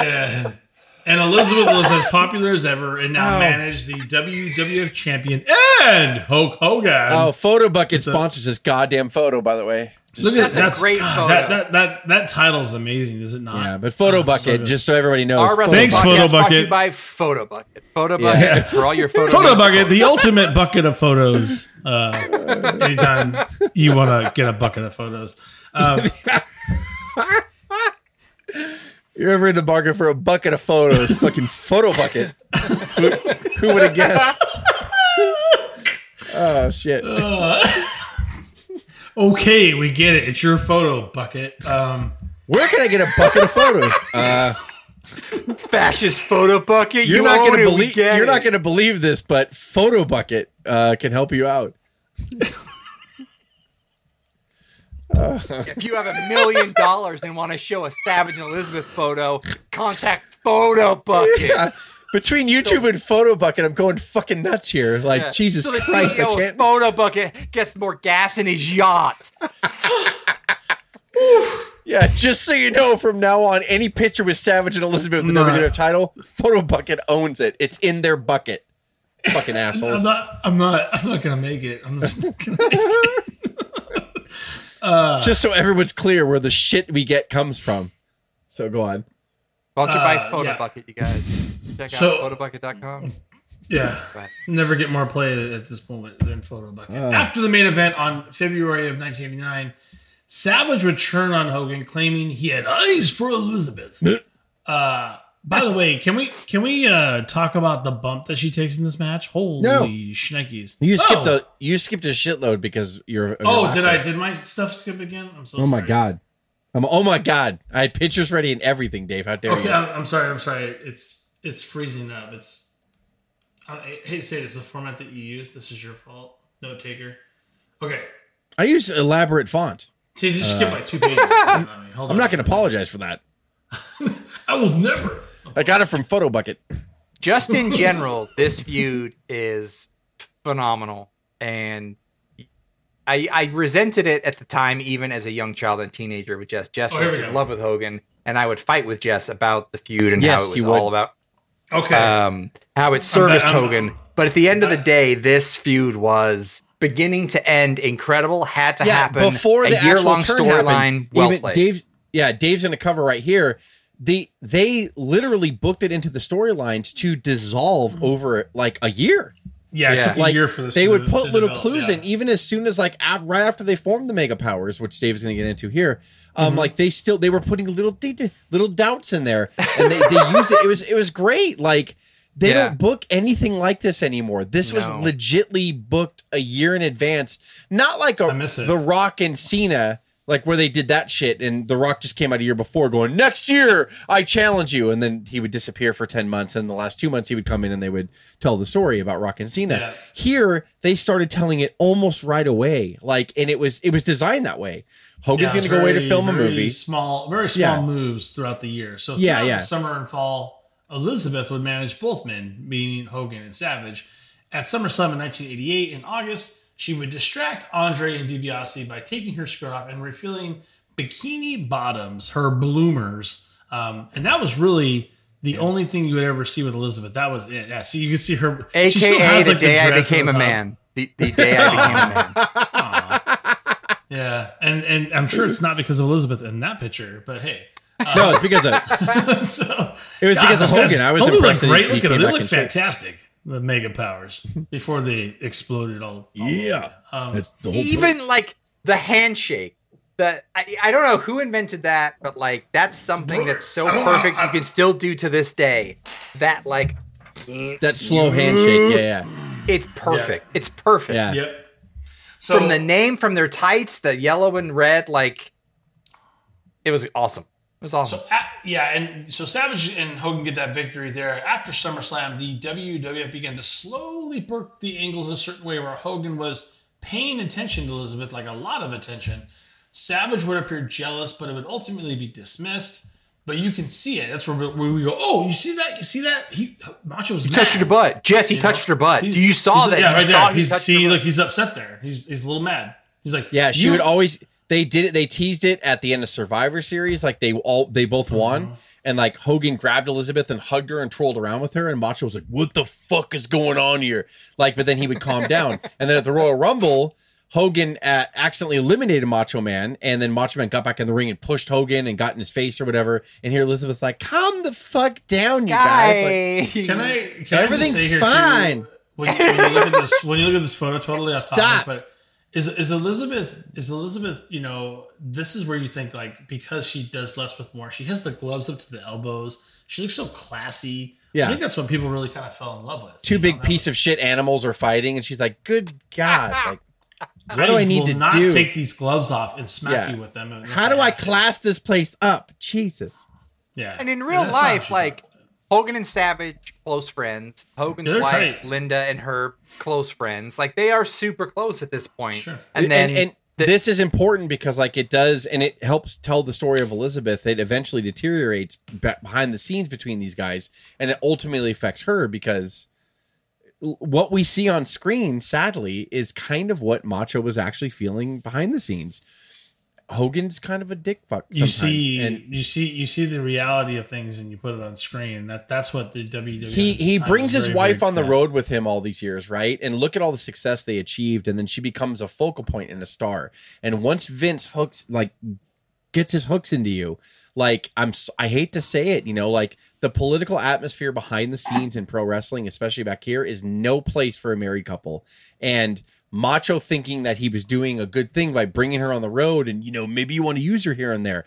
And, and Elizabeth was as popular as ever and now managed the WWF champion and Hulk Hogan. Oh, Photo Bucket a- sponsors this goddamn photo, by the way. Just- Look at That's a great God, photo. That, that that that title's amazing, is it not? yeah, but Photo Oh, Bucket, so just so everybody knows. Our Photo Thanks, podcast Photo brought you Bucket. by Photo Bucket. Photo Yeah. Bucket for all your photos. Photo bucket, the ultimate bucket of photos. Uh, anytime you want to get a bucket of photos. Um, You're ever in the market for a bucket of photos? fucking Photo Bucket. who who would have guessed? oh shit! okay, we get it. It's your photo bucket. Um, Where can I get a bucket of photos? Uh, fascist photo bucket. you're you not going to believe. You're it. not going to believe this, but Photo Bucket uh, can help you out. If you have a million dollars and want to show a Savage and Elizabeth photo, contact Photo Bucket. Between YouTube and Photo Bucket, I'm going fucking nuts here. Like Yeah. Jesus so the Christ, CEO of can't. Photo Bucket gets more gas in his yacht. Yeah, just so you know, from now on, any picture with Savage and Elizabeth with the Right. WWF title, Photo Bucket owns it. It's in their bucket. Fucking assholes. I'm not. I'm not. I'm not gonna make it. I'm just not gonna make it. Just so everyone's clear where the shit we get comes from. So go on. Sponsored by Uh, Photo yeah. Bucket, you guys. Check out So- photobucket.com. Yeah. Never get more play at this moment than Photo Bucket. Oh. After the main event on February of 1989, Savage returned on Hogan, claiming he had eyes for Elizabeth. uh, by the way, can we can we uh, talk about the bump that she takes in this match? Holy No. shnikes! You oh. skipped a you skipped a shitload because you're. Oh, did I? Did my stuff skip again? I'm so. Oh my sorry. god. Um, oh my god. I had pictures ready and everything, Dave. How dare Okay, you? I'm, I'm sorry. I'm sorry. It's it's freezing up. It's. I I hate to say this. The format that you use. This is your fault. Note taker. Okay. I use elaborate font. See, just skip like two pages. I mean, hold I'm on. not going to apologize for that. I will never. I got it from Photo Bucket. just in general, this feud is phenomenal, and I I resented it at the time, even as a young child and teenager with Jess. Jess Oh, was here in go. love with Hogan, and I would fight with Jess about the feud and Yes, how it was all about Okay. um, how it serviced I'm- Hogan. But at the end of the day, this feud was beginning to end incredible. Had to happen before the a year long actual storyline. Well. Dave, yeah, Dave's in the cover right here. They they literally booked it into the storylines to dissolve over like a year. yeah, it yeah. took a Like year for this. they to- would put little develop, clues yeah. in, even as soon as like af- right after they formed the Mega Powers, which Dave's going to get into here. Um, Mm-hmm. like they still they were putting little de- little doubts in there, and they, they used it. It was it was great. Like they Yeah. don't book anything like this anymore. This was legitly booked a year in advance. Not like a I miss it. The Rock and Cena, like where they did that shit, and The Rock just came out a year before, going next year I challenge you, and then he would disappear for ten months, and the last two months he would come in and they would tell the story about Rock and Cena. Yeah. Here they started telling it almost right away, like, and it was it was designed that way. Hogan's Yeah, it's to go away to film a movie. Small, very small Yeah. moves throughout the year. So Yeah, yeah. the summer and fall, Elizabeth would manage both men, meaning Hogan and Savage. At SummerSlam in 1988, in August, she would distract Andre and DiBiase by taking her skirt off and revealing bikini bottoms, her bloomers, um, and that was really. The only thing you would ever see with Elizabeth, that was it. Yeah, so you can see her. she still AKA has, the like, day I became a man. The, the day I became a man. Yeah, and and I'm sure it's not because of Elizabeth in that picture, but hey, no, it's because of so it was because of those guys- Hogan. I was Hogan impressed. looked that he- great. he Look at came they back look shape. fantastic. The Mega Powers before they exploded all. all Yeah, Um, That's the whole point. Even like the handshake. The I, I don't know who invented that, but like that's something that's so perfect you can still do to this day. That like that slow handshake. Yeah, yeah, it's perfect. It's perfect. yeah. Yep. So From the name, from their tights, the yellow and red, like it was awesome. It was awesome. So a- yeah, and so Savage and Hogan get that victory there. After SummerSlam, the WWF began to slowly work the angles a certain way where Hogan was paying attention to Elizabeth, like a lot of attention. Savage would appear jealous, but it would ultimately be dismissed. But you can see it. That's where we, where we go. Oh, you see that? You see that? He Macho was. he touched her butt. Jess, he You touched know? her butt. He's- you saw he's- that. Yeah, You right saw there. He's see, her look, he's upset there. He's he's a little mad. He's like, Yeah, she "You- would always. They did it. They teased it at the end of Survivor Series. Like they all, they both won, Mm-hmm. and like Hogan grabbed Elizabeth and hugged her and trolled around with her, and Macho was like, "What the fuck is going on here?" Like, but then he would calm down, and then at the Royal Rumble. Hogan uh, accidentally eliminated Macho Man, and then Macho Man got back in the ring and pushed Hogan and got in his face or whatever. And here Elizabeth's like, "Calm the fuck down, you guys!" Like, Can I? Can I Everything's just say here fine. Too, when, you, when you look at this, when you look at this photo, totally off topic, Stop. but is is Elizabeth? Is Elizabeth? You know, this is where you think like because she does less with more. She has the gloves up to the elbows. She looks so classy. Yeah. I think that's what people really kind of fell in love with. two you know? big That piece was- of shit animals are fighting, and she's like, "Good God!" Like, what I do I need will to not do? take these gloves off and smack Yeah. you with them. unless How do I have to. class this place up? Jesus. Yeah, And in real that's not what life, like thought. Hogan and Savage, close friends. Hogan's They're wife, tight. Linda, and her close friends. Like they are super close at this point. Sure. And then and, the- this is important because like it does and it helps tell the story of elizabeth it eventually deteriorates behind the scenes between these guys and it ultimately affects her because what we see on screen sadly is kind of what macho was actually feeling behind the scenes hogan's kind of a dick fuck you see, and you see, you see the reality of things, and you put it on screen. That's that's what the WWE. he he brings his very, wife very on the road with him all these years, right? And look at all the success they achieved, and then she becomes a focal point and a star. And once Vince hooks like gets his hooks into you, like I'm I hate to say it, you know, like the political atmosphere behind the scenes in pro wrestling, especially back here, is no place for a married couple. And Macho thinking that he was doing a good thing by bringing her on the road, and you know maybe you want to use her here and there.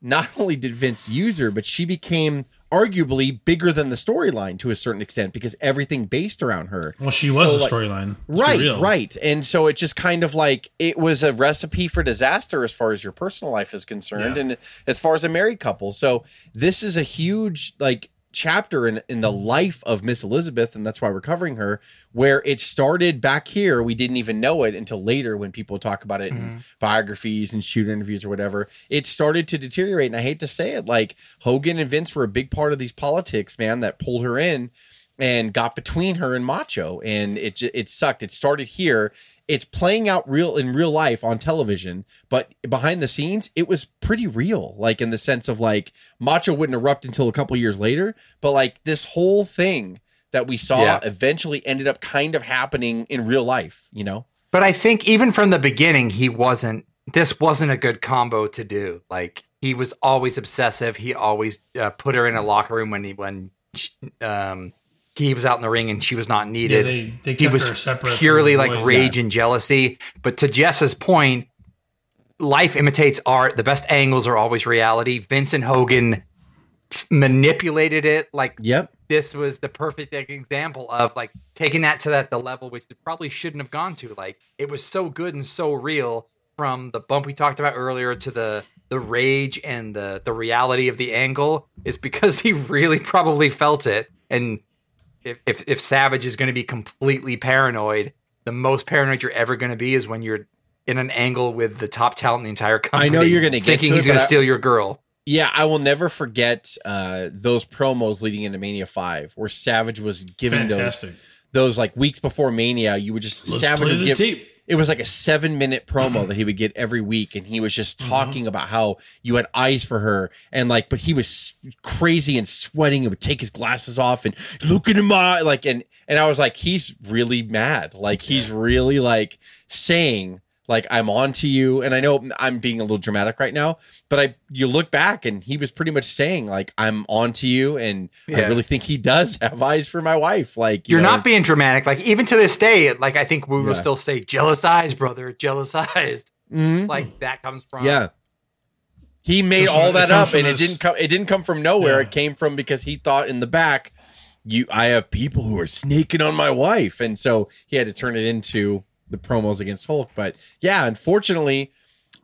Not only did Vince use her, but she became arguably bigger than the storyline to a certain extent because everything based around her. Well, she was So, the like- storyline. Right, right. And so it just kind of like it was a recipe for disaster as far as your personal life is concerned Yeah. and as far as a married couple. So this is a huge like chapter in in the life of Miss Elizabeth and that's why we're covering her where it started back here. We didn't even know it until later when people talk about it in mm-hmm. biographies and shoot interviews or whatever. It started to deteriorate and I hate to say it like Hogan and Vince were a big part of these politics man that pulled her in and got between her and Macho, and it it sucked. It started here. It's playing out real in real life on television, but behind the scenes, it was pretty real. Like in the sense of like Macho wouldn't erupt until a couple years later, but like this whole thing that we saw Yeah. eventually ended up kind of happening in real life. You know? But I think even from the beginning, he wasn't. This wasn't a good combo to do. Like he was always obsessive. He always uh, put her in a locker room when he when she, um he was out in the ring and she was not needed. Yeah, they- they he was her separate purely like boys. rage and jealousy. But to Jess's point, life imitates art. The best angles are always reality. Vincent Hogan f- manipulated it like Yep. this was the perfect example of like taking that to that the level which it probably shouldn't have gone to. Like it was so good and so real from the bump we talked about earlier to the the rage and the the reality of the angle is because he really probably felt it. And if if, if Savage is going to be completely paranoid, the most paranoid you're ever going to be is when you're in an angle with the top talent in the entire company. I know you're gonna get thinking to he's going to steal your girl. Yeah, I will never forget uh, those promos leading into Mania Five, where Savage was giving Fantastic. those those like weeks before Mania. You would just Let's Savage play would the give. tape. It was like a seven minute promo that he would get every week, and he was just Mm-hmm. talking about how you had eyes for her, and like, but he was crazy and sweating, and would take his glasses off and look in my like, and and I was like, he's really mad, like he's really like saying like I'm on to you, and I know I'm being a little dramatic right now, but I you look back and he was pretty much saying like I'm on to you, and I really think he does have eyes for my wife, like you You're know, not being dramatic. Like even to this day, like I think we will Yeah. still say jealous eyes, brother, jealous eyes. Mhm. Like that comes from Yeah. He made all that up and it didn't come it didn't come from nowhere. Yeah. It came from because he thought in the back, you I have people who are snaking on my wife. And so he had to turn it into the promos against Hulk. But yeah, unfortunately,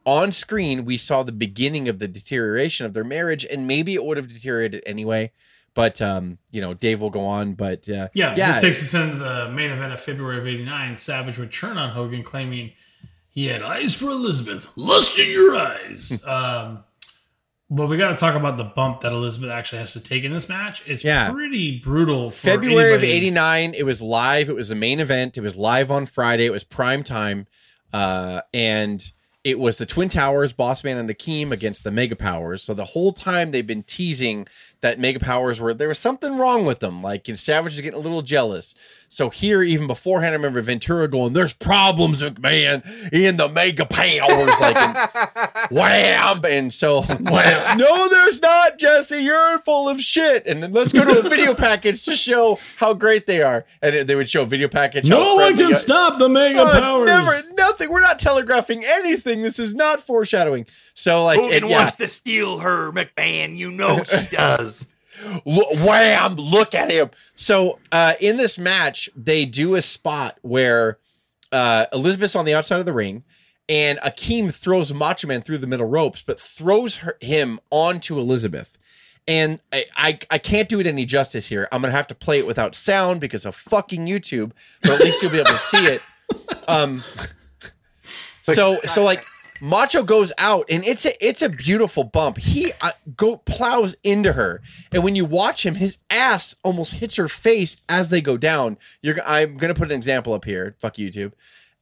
on screen we saw the beginning of the deterioration of their marriage, and maybe it would have deteriorated anyway. But um, you know, Dave will go on. But uh, Yeah, this takes us into the main event of February of '89. Savage would turn on Hogan, claiming he had eyes for Elizabeth, lust in your eyes. um, but we got to talk about the bump that Elizabeth actually has to take in this match. It's Yeah. pretty brutal. For February of '89. It was live. It was the main event. It was live on Friday. It was prime time, uh, and it was the Twin Towers, Boss Man and Akeem against the Mega Powers. So the whole time they've been teasing that Mega Powers were there was something wrong with them. Like you know, Savage is getting a little jealous. So here, even beforehand, I remember Ventura going, "There's problems, McMahon, in the Mega Powers." Like, and wham! And so, wham. no, there's not, Jesse. You're full of shit. And then let's go to a video package to show how great they are. And they would show a video package. No one friendly- can stop the Mega Oh, Powers. never nothing. We're not telegraphing anything. This is not foreshadowing. So like, Hogan and, yeah, wants to steal her, McMahon. You know she does. Wham! Look at him. So uh, in this match, they do a spot where uh, Elizabeth's on the outside of the ring, and Akeem throws Macho Man through the middle ropes, but throws her, him onto Elizabeth. And I, I I can't do it any justice here. I'm gonna have to play it without sound because of fucking YouTube, but at least you'll be able to see it. Um, so so like Macho goes out and it's a it's a beautiful bump. He uh, go plows into her, and when you watch him, his ass almost hits her face as they go down. You're I'm gonna put an example up here. Fuck YouTube.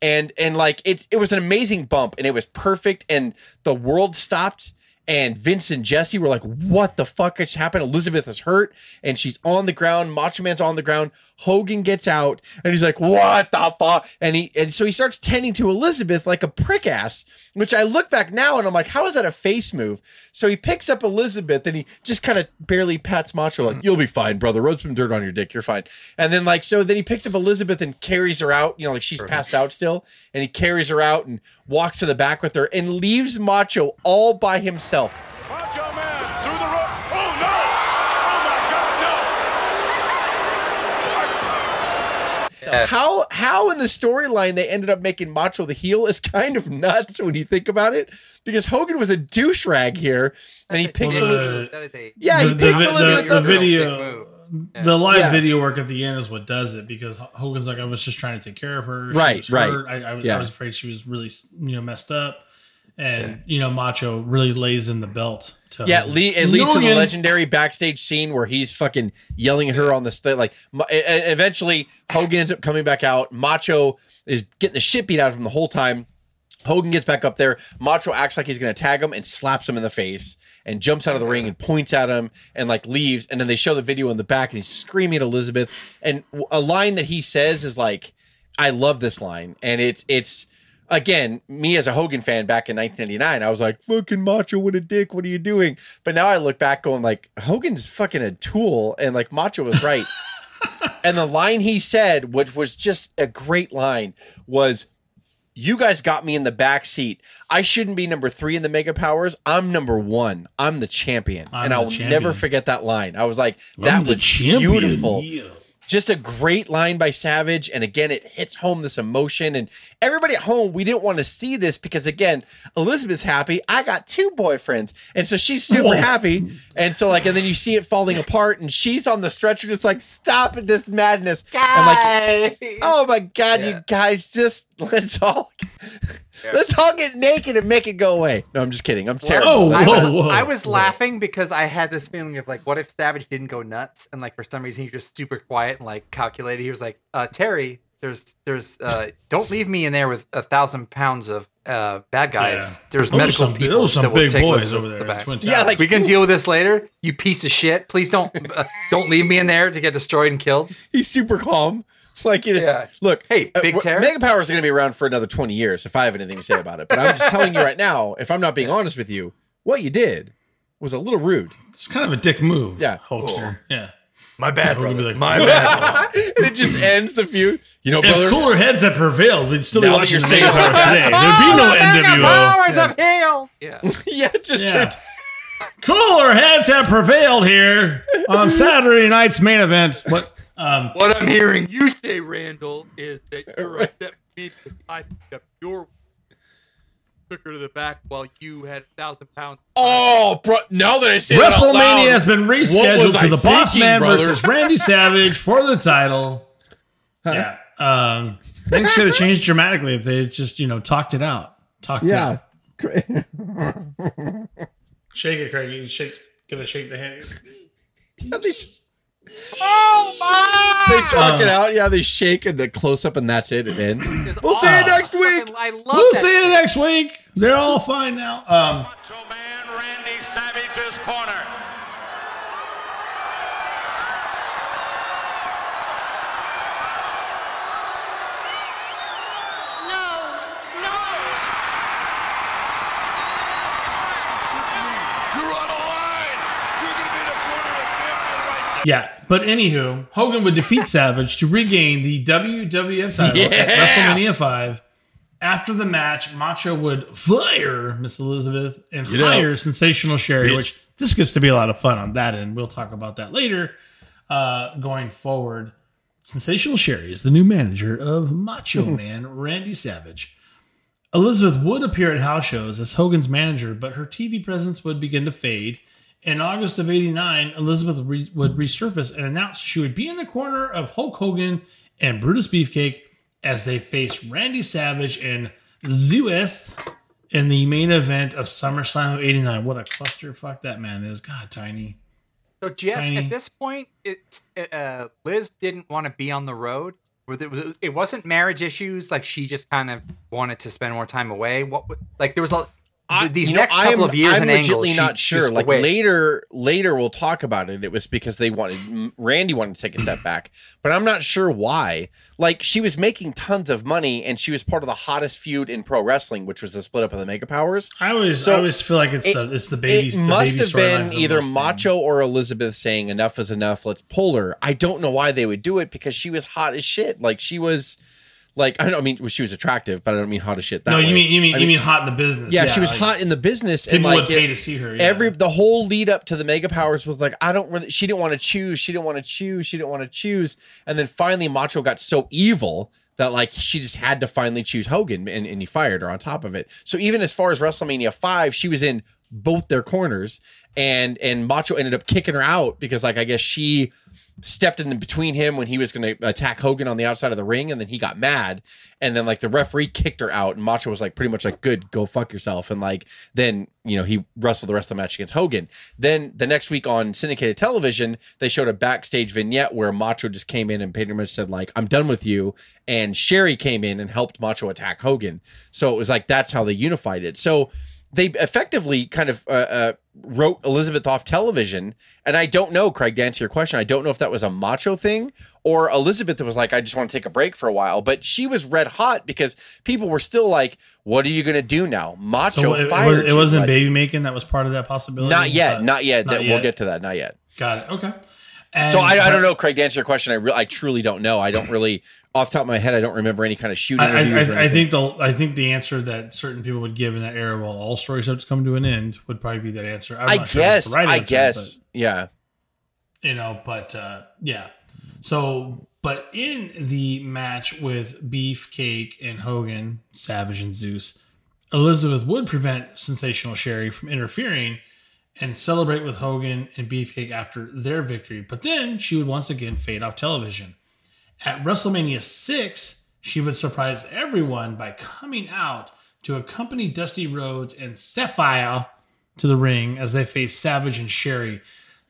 And and like it it was an amazing bump and it was perfect and the world stopped And Vince and Jesse were like, "What the fuck just happened?" Elizabeth is hurt, and she's on the ground. Macho Man's on the ground. Hogan gets out, and he's like, "What the fuck?" And he and so he starts tending to Elizabeth like a prick ass. Which I look back now and I'm like, "How is that a face move?" So he picks up Elizabeth and he just kind of barely pats Macho like, mm-hmm. "You'll be fine, brother. Rub some dirt on your dick. You're fine." And then like so, then he picks up Elizabeth and carries her out. You know, like she's passed out still, and he carries her out and walks to the back with her and leaves Macho all by himself. Macho Man through the rope. Oh no! Oh my God, No! How how in the storyline they ended up making Macho the heel is kind of nuts when you think about it, because Hogan was a douche rag here, and he picks. Well, Eli- That is a yeah, he the, the, picks the- Elizabeth the up. video, the live Yeah. video work at the end is what does it because Hogan's like, I was just trying to take care of her. She Right, right. I, I, was- Yeah. I was afraid she was really, you know, messed up. And, you know, Macho really lays in the belt. To Yeah, Hogan's- le- it leads to the legendary backstage scene where he's fucking yelling at her on the stage. Like, Ma- eventually, Hogan ends up coming back out. Macho is getting the shit beat out of him the whole time. Hogan gets back up there. Macho acts like he's going to tag him and slaps him in the face and jumps out of the ring and points at him and like leaves. And then they show the video in the back and he's screaming at Elizabeth. And a line that he says is like, I love this line. And it's, it's, again, me as a Hogan fan back in 1999, I was like, fucking Macho, what a dick. What are you doing? But now I look back going like, Hogan's fucking a tool. And like Macho was right. and the line he said, which was just a great line, was, you guys got me in the back seat. I shouldn't be number three in the Mega Powers. I'm number one. I'm the champion. I'm and I'll champion. never forget that line. I was like, that was champion, beautiful. yeah. Just a great line by Savage. And again, it hits home this emotion. And everybody at home, we didn't want to see this because, again, Elizabeth's happy. I got two boyfriends. And so she's super Whoa. happy. And so, like, and then you see it falling apart. And she's on the stretcher, just like, stop this madness. And like, oh my God, you guys, just let's all. Let's all get naked and make it go away. No, I'm just kidding. I'm terrible. Oh, I whoa, was, whoa, I was laughing because I had this feeling of like, what if Savage didn't go nuts and like for some reason he was just super quiet and like calculated. He was like, uh, Terry, there's, there's, uh, don't leave me in there with a thousand pounds of uh, bad guys. Yeah. There's Those medical some- people. those some that will big take boys over there the back. Twin Yeah, like we can deal with this later. You piece of shit. Please don't, uh, don't leave me in there to get destroyed and killed. He's super calm. Like, you know, Yeah. look, Hey, uh, Big w- Terry? Mega Powers are going to be around for another 20 years if I have anything to say about it. But I'm just telling you right now, if I'm not being honest with you, what you did was a little rude. It's kind of a dick move. Yeah. Hulkster. Yeah. My bad, Hogan would be like, My bad. and it just ends the feud. You know, If cooler heads had prevailed, we'd still be watching the Mega Powers today. There'd be no NWO. Powers of hell. Yeah. yeah, just Yeah. Cooler heads have prevailed here on Saturday night's main event. What? Um, What I'm hearing you say, Randall, is that you're upset with me because I kept your quicker to the back while you had a thousand pounds. Oh, bro! Now that I say that out WrestleMania loud, has been what rescheduled was to I the Boss thinking, Man brother? versus Randy Savage for the title. Yeah. Um, things could have changed dramatically if they had just, you know, talked it out. Talked it Yeah. out. Shake it, Craig. You shake. Gonna shake the hand. They talk it Um, out. Yeah, they shake and the close up, and that's it. It ends. We'll see you next week. I love We'll that see you next week. They're all fine now. Um, Macho Man Randy Savage's corner. You're on a line. You're gonna be the corner of champion right there. yeah, but anywho, Hogan would defeat Savage to regain the WWF title at WrestleMania 5. After the match, Macho would fire Miss Elizabeth and know. hire Sensational Sherri, Bitch. which this gets to be a lot of fun on that end. We'll talk about that later uh, going forward. Sensational Sherri is the new manager of Macho Man Randy Savage. Elizabeth would appear at house shows as Hogan's manager, but her TV presence would begin to fade. In August of 89, Elizabeth re- would resurface and announce she would be in the corner of Hulk Hogan and Brutus Beefcake as they faced Randy Savage and Zeus in the main event of SummerSlam of 89. What a clusterfuck that man is. God, Tiny. So Jeff, Tiny. at this point, it uh, Liz didn't want to be on the road. It wasn't marriage issues. Like she just kind of wanted to spend more time away. What? Like there was a I, these you know, next couple I'm, of years I'm and angles, legitimately she- not she's sure. Like away. later, later we'll talk about it. It was because they wanted Randy wanted to take a step back, but I'm not sure why. Like she was making tons of money, and she was part of the hottest feud in pro wrestling, which was the split up of the Mega Powers. I always, So I always feel like it's it- the it's the baby. It the must baby have been either most Macho or Elizabeth saying enough is enough. Let's pull her. I don't know why they would do it because she was hot as shit. Like she was, like I don't mean she was attractive, but I don't mean hot as shit. That No, you way. mean you mean I you mean hot in the business? yeah, she was like, hot in the business, and People like would pay it- to see her. Yeah. Every the whole lead up to the Mega Powers was like, I don't really. She didn't want to choose. She didn't want to choose. She didn't want to choose. And then finally, Macho got so evil that like she just had to finally choose Hogan, and, and he fired her on top of it. So even as far as WrestleMania five, she was in both their corners, and and Macho ended up kicking her out because like I guess she stepped in between him when he was going to attack Hogan on the outside of the ring, and then he got mad, and then like the referee kicked her out, and Macho was like pretty much like, "Good, go fuck yourself," and like then you know he wrestled the rest of the match against Hogan. Then the next week on syndicated television, they showed a backstage vignette where Macho just came in and pretty much said like, "I'm done with you," and Sherri came in and helped Macho attack Hogan. So it was like that's how they unified it. So they effectively kind of uh, uh, wrote Elizabeth off television. And I don't know, Craig, to answer your question, I don't know if that was a macho thing or Elizabeth was like, I just want to take a break for a while. But she was red hot because people were still like, what are you going to do now? Macho so it, it, fired was, it wasn't Like, baby making that was part of that possibility. Not yet. Not yet. not That- We'll get to that. Not yet. Got it. Okay. And, So I, I don't know, Craig, to answer your question, I, re- I truly don't know. I don't really, off the top of my head, I don't remember any kind of shooting. I, I, I, I think the I think the answer that certain people would give in that era, while all stories have to come to an end, would probably be that answer. I'm I not sure guess, the right I answer, guess, yeah. you know, but uh, yeah. So, but in the match with Beefcake and Hogan, Savage and Zeus, Elizabeth would prevent Sensational Sherri from interfering and celebrate with Hogan and Beefcake after their victory. But then she would once again fade off television. At WrestleMania 6, she would surprise everyone by coming out to accompany Dusty Rhodes and Sapphire to the ring as they face Savage and Sherri.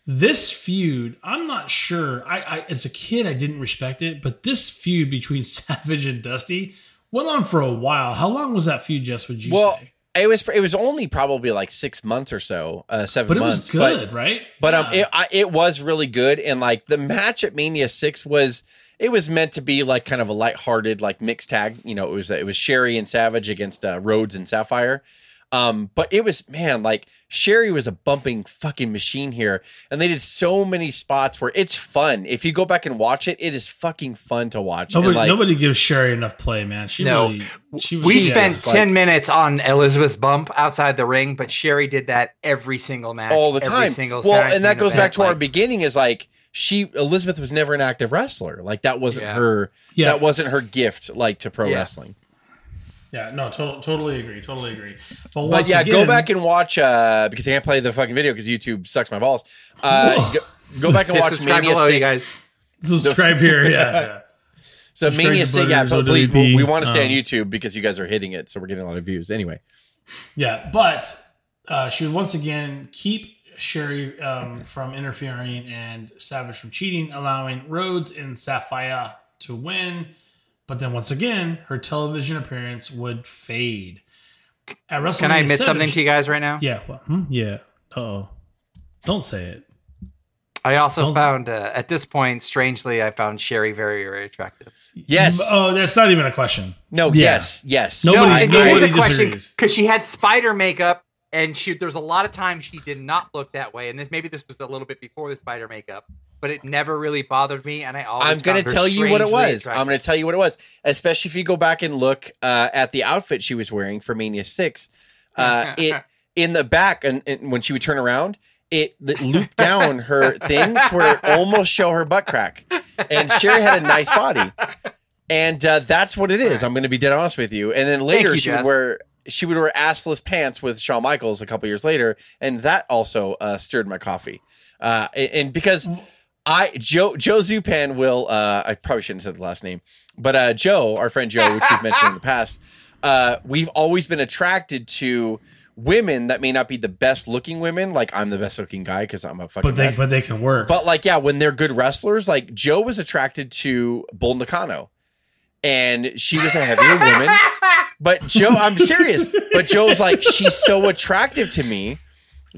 This feud, I'm not sure. I, I as a kid I didn't respect it, but this feud between Savage and Dusty went on for a while. How long was that feud, Jess? Would you Well, say? it was it was only probably like six months or so, uh, seven But it months. was good, right? But um, it I, it was really good, and like the match at Mania Six was it was meant to be like kind of a lighthearted like mixed tag. You know, it was it was Sherri and Savage against uh, Rhodes and Sapphire. Um, but it was man, like Sherri was a bumping fucking machine here, and they did so many spots where it's fun. If you go back and watch it, it is fucking fun to watch. And, nobody, like, nobody gives Sherri enough play, man. She No. really, she was, We she- spent like- 10 minutes on Elizabeth's bump outside the ring, but Sherri did that every single match. all the every time. Single well, and that goes back event, to our beginning. Is like she Elizabeth was never an active wrestler. Like that wasn't Yeah. her. Yeah. that wasn't her gift. Like to pro Yeah. wrestling. Yeah, no, to- totally agree, totally agree. But, But yeah, again, go back and watch uh because I can't play the fucking video because YouTube sucks my balls. Uh, go, go back and watch subscribe Mania below, Six. you guys. subscribe here. Yeah, yeah. So Subscribe Mania Six, yeah, Brothers please, we, we want to stay on Um, YouTube because you guys are hitting it, so we're getting a lot of views. Anyway, Yeah, but uh, she would once again keep Sherri um, from interfering and Savage from cheating, allowing Rhodes and Sapphire to win. But then once again, her television appearance would fade. At WrestleMania Can I admit 7, something to you guys right now? Yeah, well, hmm, yeah. Oh, don't say it. I also Don't- found, uh, at this point, strangely, I found Sherri very, very attractive. yes, Oh, that's not even a question. no, Yeah. yes, yes. Nobody- no, it- it nobody is a question because she had spider makeup, and she there's a lot of times she did not look that way. And this maybe this was a little bit before the spider makeup, but it never really bothered me. And I always I'm gonna tell you what it was. I'm going to tell you what it was, especially if you go back and look uh, at the outfit she was wearing for Mania Six. Uh, it in the back, and, and when she would turn around, it, it looped down her thing to where it almost show her butt crack. And Sherri had a nice body, and uh, that's what it is. I'm going to be dead honest with you. And then later you, she would wear she would wear assless pants with Shawn Michaels a couple years later, and that also uh, stirred my coffee. Uh, and, and because I Joe Joe Zupan will uh, I probably shouldn't have said the last name, but uh, Joe, our friend Joe, which we've mentioned in the past, uh, we've always been attracted to women that may not be the best looking women. Like I'm the best looking guy because I'm a fucking. But they, but they can work. But like, yeah, when they're good wrestlers, like Joe was attracted to Bull Nakano, and she was a heavier woman. But Joe, I'm serious. But Joe's like, she's so attractive to me.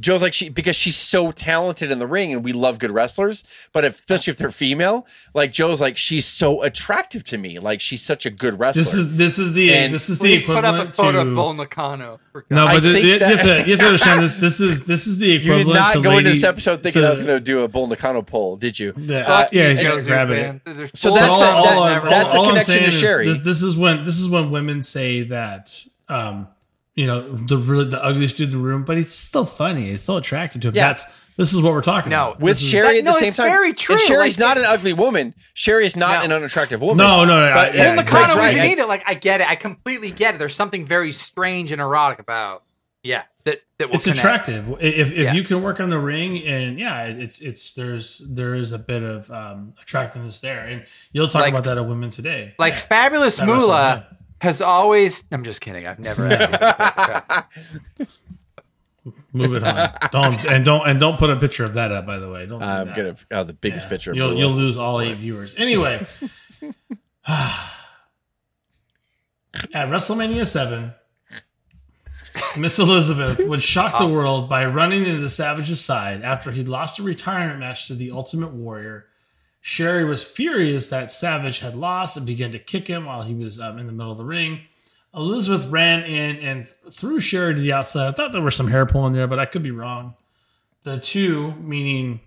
Joe's like she because she's so talented in the ring, and we love good wrestlers. But if, especially if they're female, like Joe's like she's so attractive to me. Like she's such a good wrestler. This is this is the And this is the Please put up a equivalent photo to of Bull Nakano. No, but the, think you, have to, you have to understand this. This is this is the you did equivalent. not to go into this episode thinking to- I was going to do a Bull Nakano poll, did you? Yeah, Uh, yeah, and- yeah, Joe's grab it. So that's Nakano the- that- never that's the lost. Connection saying to is Sherri. This, this is when this is when women say that um, you know the really the ugliest dude in the room, but he's still funny. It's still attracted to him. Yeah. That's this is what we're talking No, about. with This is- Sherri at the No, same it's time. very true. And Sherri's Like, not an ugly woman. Sherri is not No. an unattractive woman. No, no, no, But- I- yeah, and Bull Craig's right. isn't I- either. Like I get it. I completely get it. There's something very strange and erotic about. Yeah, that that it's connect. attractive if if Yeah. you can work on the ring and yeah it's it's there's there is a bit of um attractiveness there and you'll talk Like- about that of women today Like Yeah. Fabulous That Moolah has always. I'm just kidding. I've never. actually- move it on don't and don't and don't put a picture of that up by the way don't do I'm that. gonna oh, the biggest picture. You'll you'll lose all eight viewers anyway at WrestleMania 7 Miss Elizabeth would shock the oh. world by running into Savage's side after he lost a retirement match to the Ultimate Warrior. Sherri was furious that Savage had lost and began to kick him while he was um, in the middle of the ring. Elizabeth ran in and threw Sherri to the outside. I thought there was some hair pulling there, but I could be wrong. The two, meaning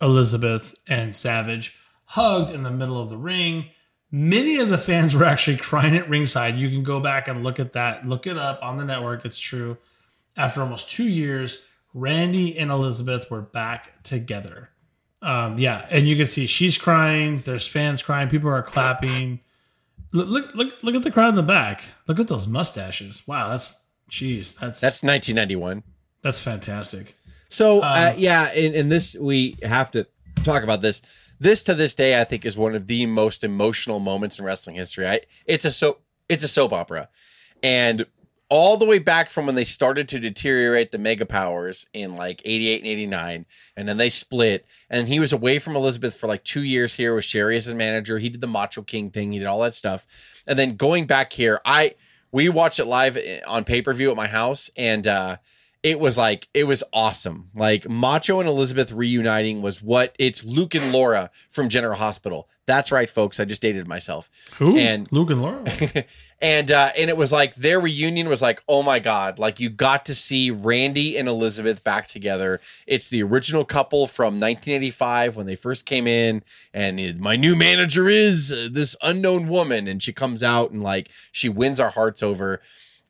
Elizabeth and Savage, hugged in the middle of the ring. Many of the fans were actually crying at ringside. You can go back and look at that. Look it up on the network. It's true. After almost two years, Randy and Elizabeth were back together. Um, yeah, and you can see she's crying. There's fans crying. People are clapping. Look, look, look, look at the crowd in the back. Look at those mustaches. Wow, that's jeez, that's That's 1991. that's fantastic. So Um, uh, yeah, in, in this we have to talk about this. This to this day, I think, is one of the most emotional moments in wrestling history. I, it's a soap, it's a soap opera, and all the way back from when they started to deteriorate the mega powers in like 88 and 89 and then they split and he was away from elizabeth for like two years here with sherri as his manager he did the macho king thing he did all that stuff and then going back here i we watched it live eh, on pay-per-view at my house and uh it was like it was awesome. Like Macho and Elizabeth reuniting was what it's Luke and Laura from General Hospital. That's right, folks. I just dated myself. Who? And Luke and Laura. and uh, and it was like their reunion was like, oh my god, like you got to see Randy and Elizabeth back together. It's the original couple from 1985 when they first came in, and my new manager is uh, this unknown woman, and she comes out and like she wins our hearts over.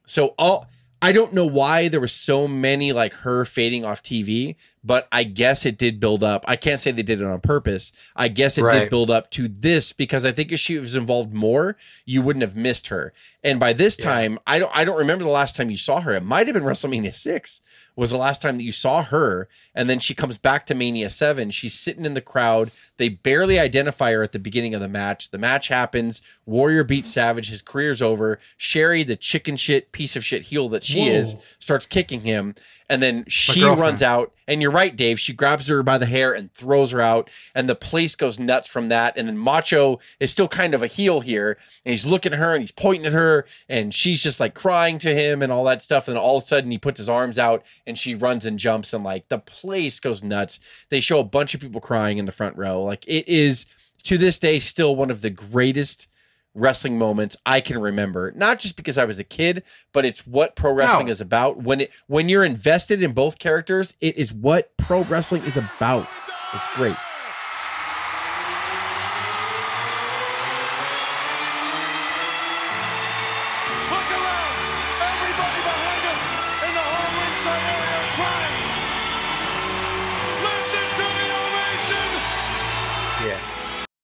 So all I don't know why there was so many like her fading off TV, but I guess it did build up. I can't say they did it on purpose. I guess it did build up to this because I think if she was involved more, you wouldn't have missed her. And by this time, I don't I don't remember the last time you saw her. It might have been WrestleMania 6 was the last time that you saw her and then she comes back to Mania 7. She's sitting in the crowd. They barely identify her at the beginning of the match. The match happens. Warrior beats Savage. His career's over. Sherri, the chicken shit piece of shit heel that she Whoa. is, starts kicking him and then she runs out. And you're right dave. She grabs her by the hair and throws her out. And the place goes nuts from that. And then macho is still kind of a heel here. And he's looking at her and he's pointing at her. And she's just like crying to him and all that stuff. And all of a sudden he puts his arms out and she runs and jumps. And like the place goes nuts. They show a bunch of people crying in the front row. Like it is to this day still one of the greatest wrestling moments I can remember. Not just because I was a kid, but it's what pro wrestling No. is about. When it when you're invested in both characters, it is what pro wrestling is about. It's great.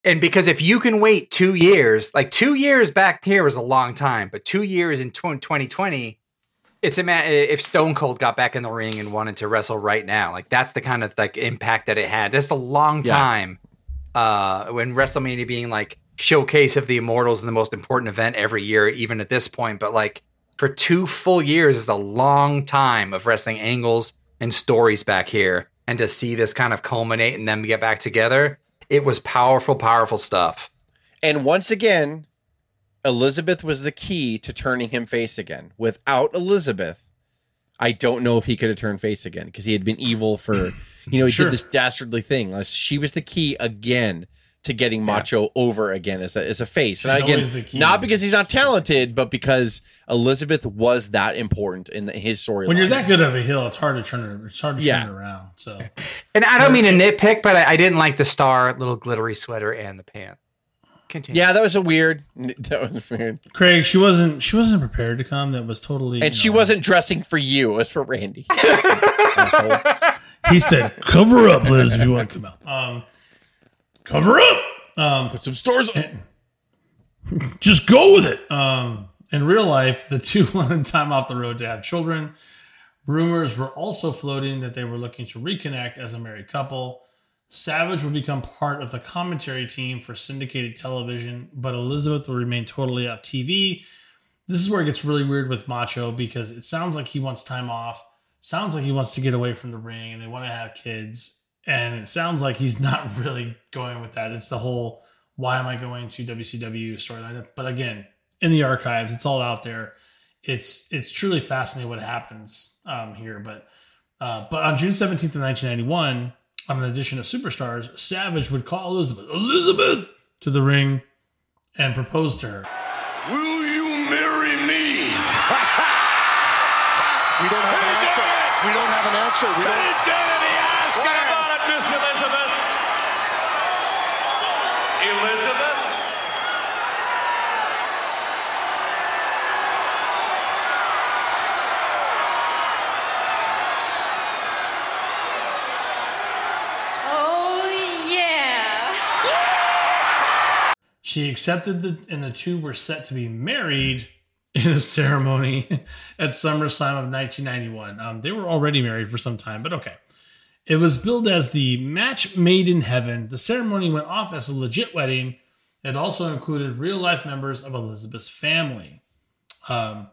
And because if you can wait two years, like two years back here was a long time, but two years in 2020, it's a man. If Stone Cold got back in the ring and wanted to wrestle right now, like that's the kind of like impact that it had. That's a long Yeah. time. Uh, when WrestleMania being like showcase of the Immortals and the most important event every year, even at this point, but like for two full years is a long time of wrestling angles and stories back here, and to see this kind of culminate and them get back together, it was powerful, powerful stuff. And once again, Elizabeth was the key to turning him face again. Without Elizabeth, I don't know if he could have turned face again because he had been evil for, you know, he Sure. did this dastardly thing. She was the key again to getting Macho over again as a, as a face. and She's again, the key. not because he's not talented, but because Elizabeth was that important in the, his storyline. When you're that good of a heel, it's hard to turn it. It's hard to Yeah. turn it around. So And I don't mean to nitpick, but I, I didn't like the star, little glittery sweater, and the pant. Continue. yeah, that was a weird. That was weird. Craig, she wasn't. She wasn't prepared to come. That was totally. And she know- wasn't dressing for you; it was for Randy. He said, "Cover up, Liz, if you want to come out." Um, cover up. Um, Put some stores on. just go with it. Um, in real life, the two wanted time off the road to have children. Rumors were also floating that they were looking to reconnect as a married couple. Savage would become part of the commentary team for syndicated television, but Elizabeth would remain totally off TV. This is where it gets really weird with Macho because it sounds like he wants time off. Sounds like he wants to get away from the ring and they want to have kids. And it sounds like he's not really going with that. It's the whole why am I going to WCW storyline? But again, in the archives, it's all out there. It's it's truly fascinating what happens um, here. But uh, but on June seventeenth of nineteen ninety one, on an edition of Superstars, Savage would call Elizabeth Elizabeth to the ring and propose to her. Will you marry me? We don't have an answer. We don't have an answer. We don't. She accepted the and the two were set to be married in a ceremony at SummerSlam of 1991. Um, they were already married for some time, but okay. It was billed as the match made in heaven. The ceremony went off as a legit wedding. It also included real life members of Elizabeth's family. Um,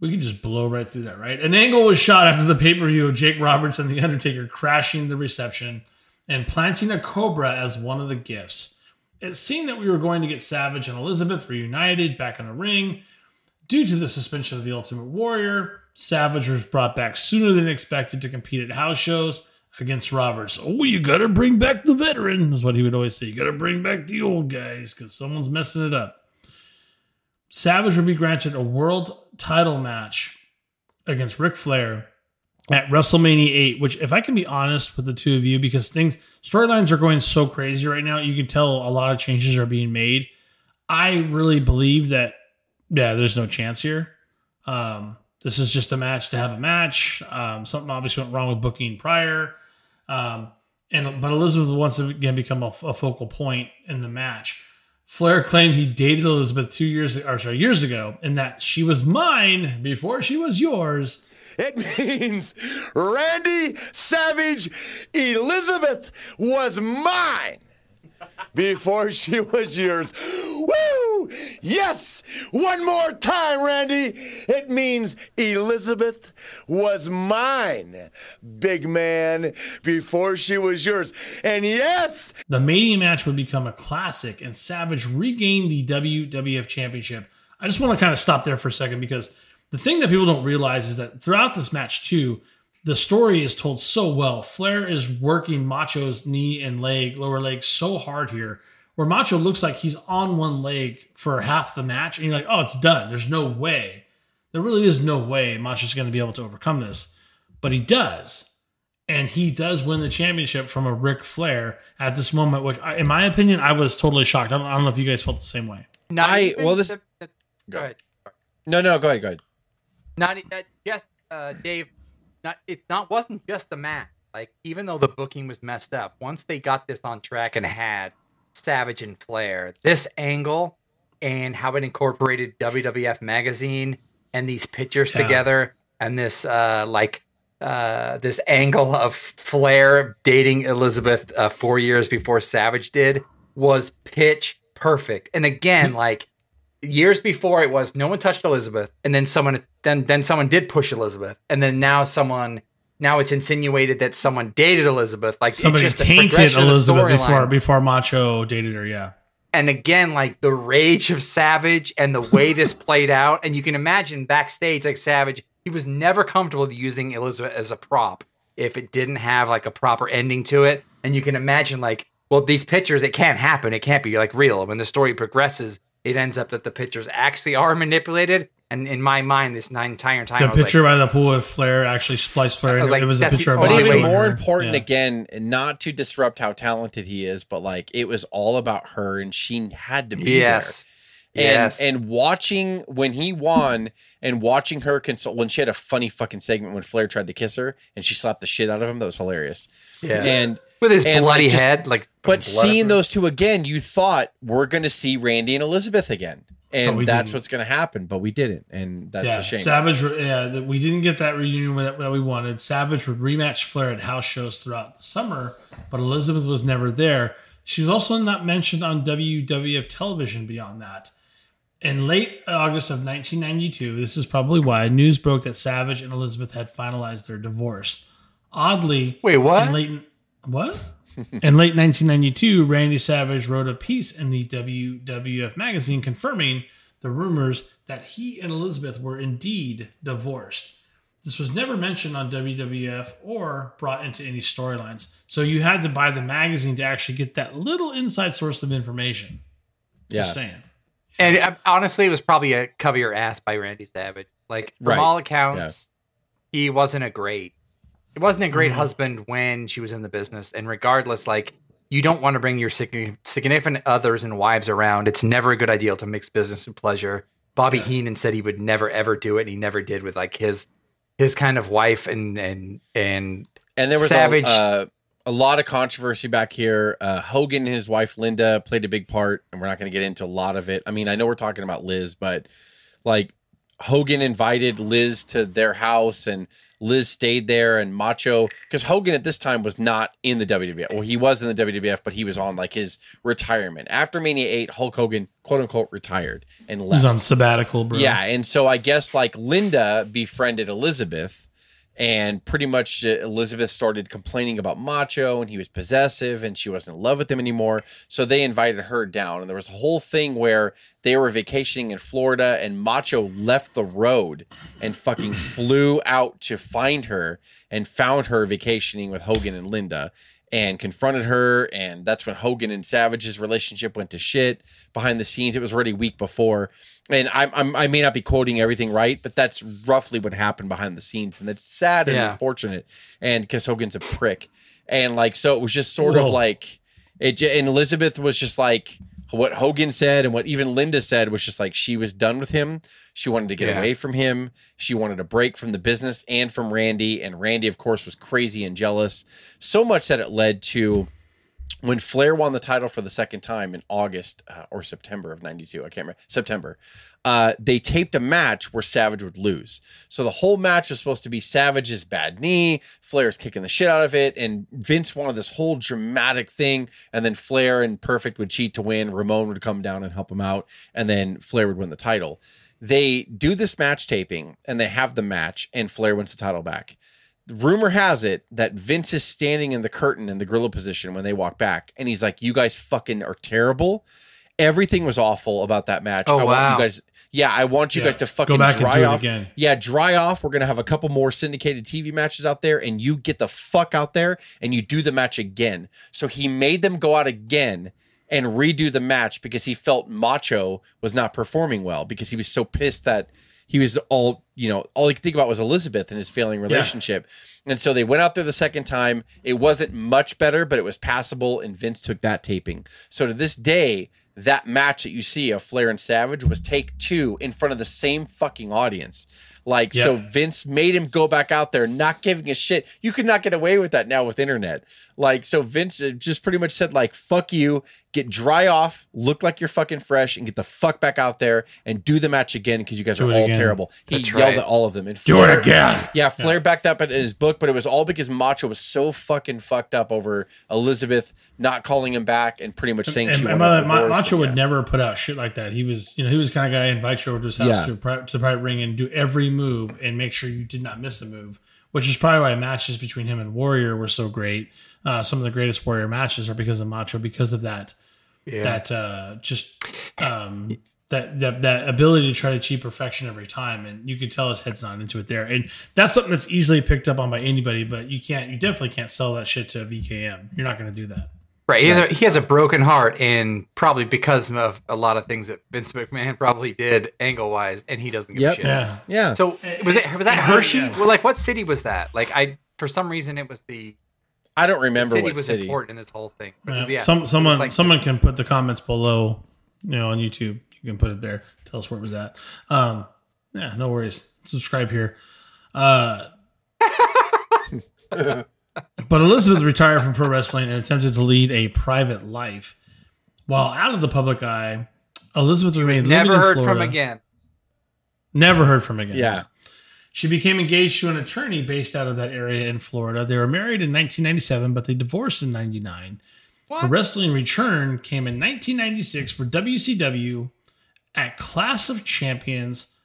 we could just blow right through that, right? An angle was shot after the pay per view of Jake Roberts and The Undertaker crashing the reception and planting a cobra as one of the gifts. It seemed that we were going to get Savage and Elizabeth reunited back in the ring. Due to the suspension of the Ultimate Warrior, Savage was brought back sooner than expected to compete at house shows against Roberts. Oh, you gotta bring back the veteran, is what he would always say. You gotta bring back the old guys because someone's messing it up. Savage would be granted a world title match against Ric Flair at WrestleMania 8, which, if I can be honest with the two of you, because things, storylines are going so crazy right now, you can tell a lot of changes are being made. I really believe that, yeah, there's no chance here. Um, this is just a match to have a match. Um, something obviously went wrong with booking prior. Um, and but Elizabeth once again become a, a focal point in the match. Flair claimed he dated Elizabeth two years or sorry years ago, and that she was mine before she was yours. It means Randy Savage Elizabeth was mine before she was yours. Woo! Yes! One more time, Randy. It means Elizabeth was mine, big man, before she was yours. And yes, The Mania match would become a classic, and Savage regained the WWF Championship. I just want to kind of stop there for a second because the thing that people don't realize is that throughout this match, too, the story is told so well. Flair is working Macho's knee and leg, lower leg, so hard here, where Macho looks like he's on one leg for half the match, and you're like, oh, it's done. There's no way. There really is no way Macho's going to be able to overcome this. But he does and he does win the championship from a Ric Flair at this moment, which, I- in my opinion, I was totally shocked. I don't, I don't know if you guys felt the same way. Not I- well, this- the- the- go ahead. No, no, go ahead, go ahead. Not uh, just uh, Dave. Not it. Not wasn't just the match. Like even though the booking was messed up, once they got this on track and had Savage and Flair, this angle and how it incorporated WWF magazine and these pictures Yeah. together and this uh like uh this angle of Flair dating Elizabeth uh, four years before Savage did was pitch perfect. And again, like years before it was no one touched Elizabeth, and then someone then then someone did push Elizabeth, and then now someone now it's insinuated that someone dated Elizabeth. Like Somebody tainted progression of the Elizabeth before storyline. before Macho dated her. Yeah, and again, like the rage of Savage and the way this played out, and you can imagine backstage, like Savage, he was never comfortable using Elizabeth as a prop if it didn't have like a proper ending to it. And you can imagine, like, well, these pictures, it can't happen. It can't be like real. When the story progresses, it ends up that the pictures actually are manipulated. And in my mind, this nine entire time, The picture like, by the pool with Flair actually spliced Flair. I in. was like, it was a picture the of But even more her. important, Yeah. again, not to disrupt how talented he is, but like it was all about her, and she had to be yes, there. And, yes, and watching when he won, and watching her console when she had a funny fucking segment when Flair tried to kiss her, and she slapped the shit out of him. That was hilarious. yeah. And with his and, bloody like, just- head, like, but seeing everywhere. those two again, you thought we're going to see Randy and Elizabeth again, and that's didn't. what's going to happen. But we didn't, and that's yeah, a shame. Savage. Yeah, we didn't get that reunion that, that we wanted. Savage would rematch Flair at house shows throughout the summer, but Elizabeth was never there. She was also not mentioned on WWF television beyond that. In late August of 1992, this is probably why news broke that Savage and Elizabeth had finalized their divorce. Oddly, Wait, what? In late, what? in late 1992, Randy Savage wrote a piece in the WWF magazine confirming the rumors that he and Elizabeth were indeed divorced. This was never mentioned on WWF or brought into any storylines. So you had to buy the magazine to actually get that little inside source of information. yeah, Just saying. And uh, honestly, it was probably a cover your ass by Randy Savage. Like from Right. all accounts, he wasn't a great. He wasn't a great husband when she was in the business. And regardless, like you don't want to bring your significant others and wives around. It's never a good idea to mix business and pleasure. Bobby Heenan said he would never ever do it, and he never did with like his his kind of wife and and and and there was Savage- A, uh, a lot of controversy back here. Uh, Hogan and his wife Linda played a big part, and we're not going to get into a lot of it. I mean, I know we're talking about Liz, but like Hogan invited Liz to their house, and Liz stayed there, and Macho because Hogan at this time was not in the WWF. Well, he was in the WWF, but he was on like his retirement after Mania Eight. Hulk Hogan, quote unquote, retired and left. He's on sabbatical, bro. Yeah, and so I guess like Linda befriended Elizabeth, and pretty much uh, Elizabeth started complaining about Macho, and he was possessive, and she wasn't in love with him anymore. So they invited her down, and there was a whole thing where they were vacationing in Florida, and Macho left the road and fucking flew out to find her, and found her vacationing with Hogan and Linda. And confronted her, and that's when Hogan and Savage's relationship went to shit behind the scenes. It was already week before, and I'm, I'm I may not be quoting everything right, but that's roughly what happened behind the scenes, and that's sad and Yeah. unfortunate. And because Hogan's a prick, and like so, it was just sort Whoa. of like it. And Elizabeth was just like what Hogan said, and what even Linda said was just like she was done with him. She wanted to get Yeah. away from him. She wanted a break from the business and from Randy. And Randy, of course, was crazy and jealous. So much that it led to when Flair won the title for the second time in August uh, or September of 92, I can't remember, September, uh, they taped a match where Savage would lose. So the whole match was supposed to be Savage's bad knee, Flair's kicking the shit out of it, and Vince wanted this whole dramatic thing. And then Flair and Perfect would cheat to win. Ramon would come down and help him out, and then Flair would win the title. They do this match taping and they have the match, and Flair wins the title back rumor has it that Vince is standing in the curtain in the gorilla position when they walk back, and he's like, "You guys fucking are terrible. Everything was awful about that match. Oh, I want wow. you guys." Yeah, I want you Yeah. guys to Go fucking dry off. again. Yeah, dry off. We're gonna have a couple more syndicated TV matches out there, and you get the fuck out there and you do the match again. So he made them go out again and redo the match because he felt Macho was not performing well because he was so pissed that he was all you know all he could think about was Elizabeth and his failing relationship. And so they went out there the second time. It wasn't much better, but it was passable, and Vince took that taping. So to this day, that match that you see of Flair and Savage was take two in front of the same fucking audience. Like so Vince made him go back out there not giving a shit. You could not get away with that now with internet. Like so Vince uh, just pretty much said like fuck you, get dry off, look like you're fucking fresh and get the fuck back out there and do the match again because you guys Do are all again. terrible. He That's yelled right. at all of them. And Do it again. Yeah, Flair backed up in his book, but it was all because Macho was so fucking fucked up over Elizabeth not calling him back and pretty much saying she And, and wanted by the way, Ma- Macho would Yeah. never put out shit like that. He was, you know, he was the kind of guy who invite you over to his house Yeah. to pri- to the private ring and do every move and make sure you did not miss a move. Which is probably why matches between him and Warrior were so great. Uh, some of the greatest Warrior matches are because of Macho, because of that Yeah. that uh, just um, that, that that ability to try to achieve perfection every time, and you could tell his head's not into it there. And that's something that's easily picked up on by anybody, but you can't, you definitely can't sell that shit to VKM. You're not going to do that. Right. He has, a, he has a broken heart, and probably because of a lot of things that Vince McMahon probably did angle wise, and he doesn't give Yep. a shit. Yeah. Yeah. So was it was that Hershey? Yeah. Well, like what city was that? Like I for some reason it was the, I don't the remember city what was city. important in this whole thing. Yeah. Yeah, Some someone like someone this- can put the comments below, you know, on YouTube. You can put it there. Tell us where it was at. Um, yeah, no worries. Subscribe here. Uh, but Elizabeth retired from pro wrestling and attempted to lead a private life. While out of the public eye, Elizabeth remained living never in heard from again. Never heard from again. Yeah. She became engaged to an attorney based out of that area in Florida. They were married in 1997, but they divorced in 99. Her wrestling return came in 1996 for WCW at Clash of Champions.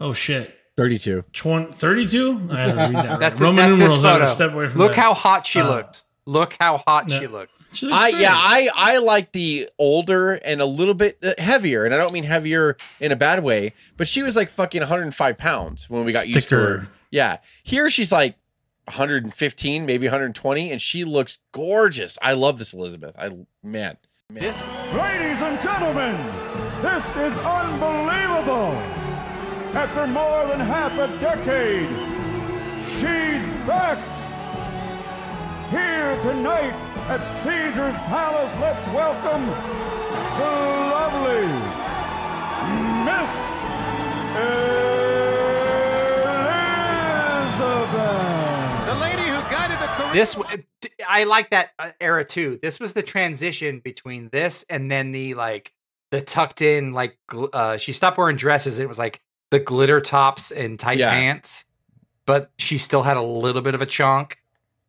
Oh shit. 32. 20, 32? I had to read that. right. That's, Roman that's his numerals. I photo. step away from Look that. how hot she Uh, looks. Look how hot no. she looks. She looks I yeah, I I like the older and a little bit uh, heavier, and I don't mean heavier in a bad way, but she was like fucking 105 pounds when we got used to her. Thicker. Yeah, here she's like 115, maybe 120, and she looks gorgeous. I love this Elizabeth. I man, man. This Ladies and gentlemen, this is unbelievable. After more than half a decade, she's back. Here tonight at Caesar's Palace, let's welcome the lovely Miss Elizabeth. The lady who guided the career. this w- I like that uh, era too. This was the transition between this and then the like the tucked in like uh she stopped wearing dresses. It was like the glitter tops and tight Yeah. pants, but she still had a little bit of a chunk.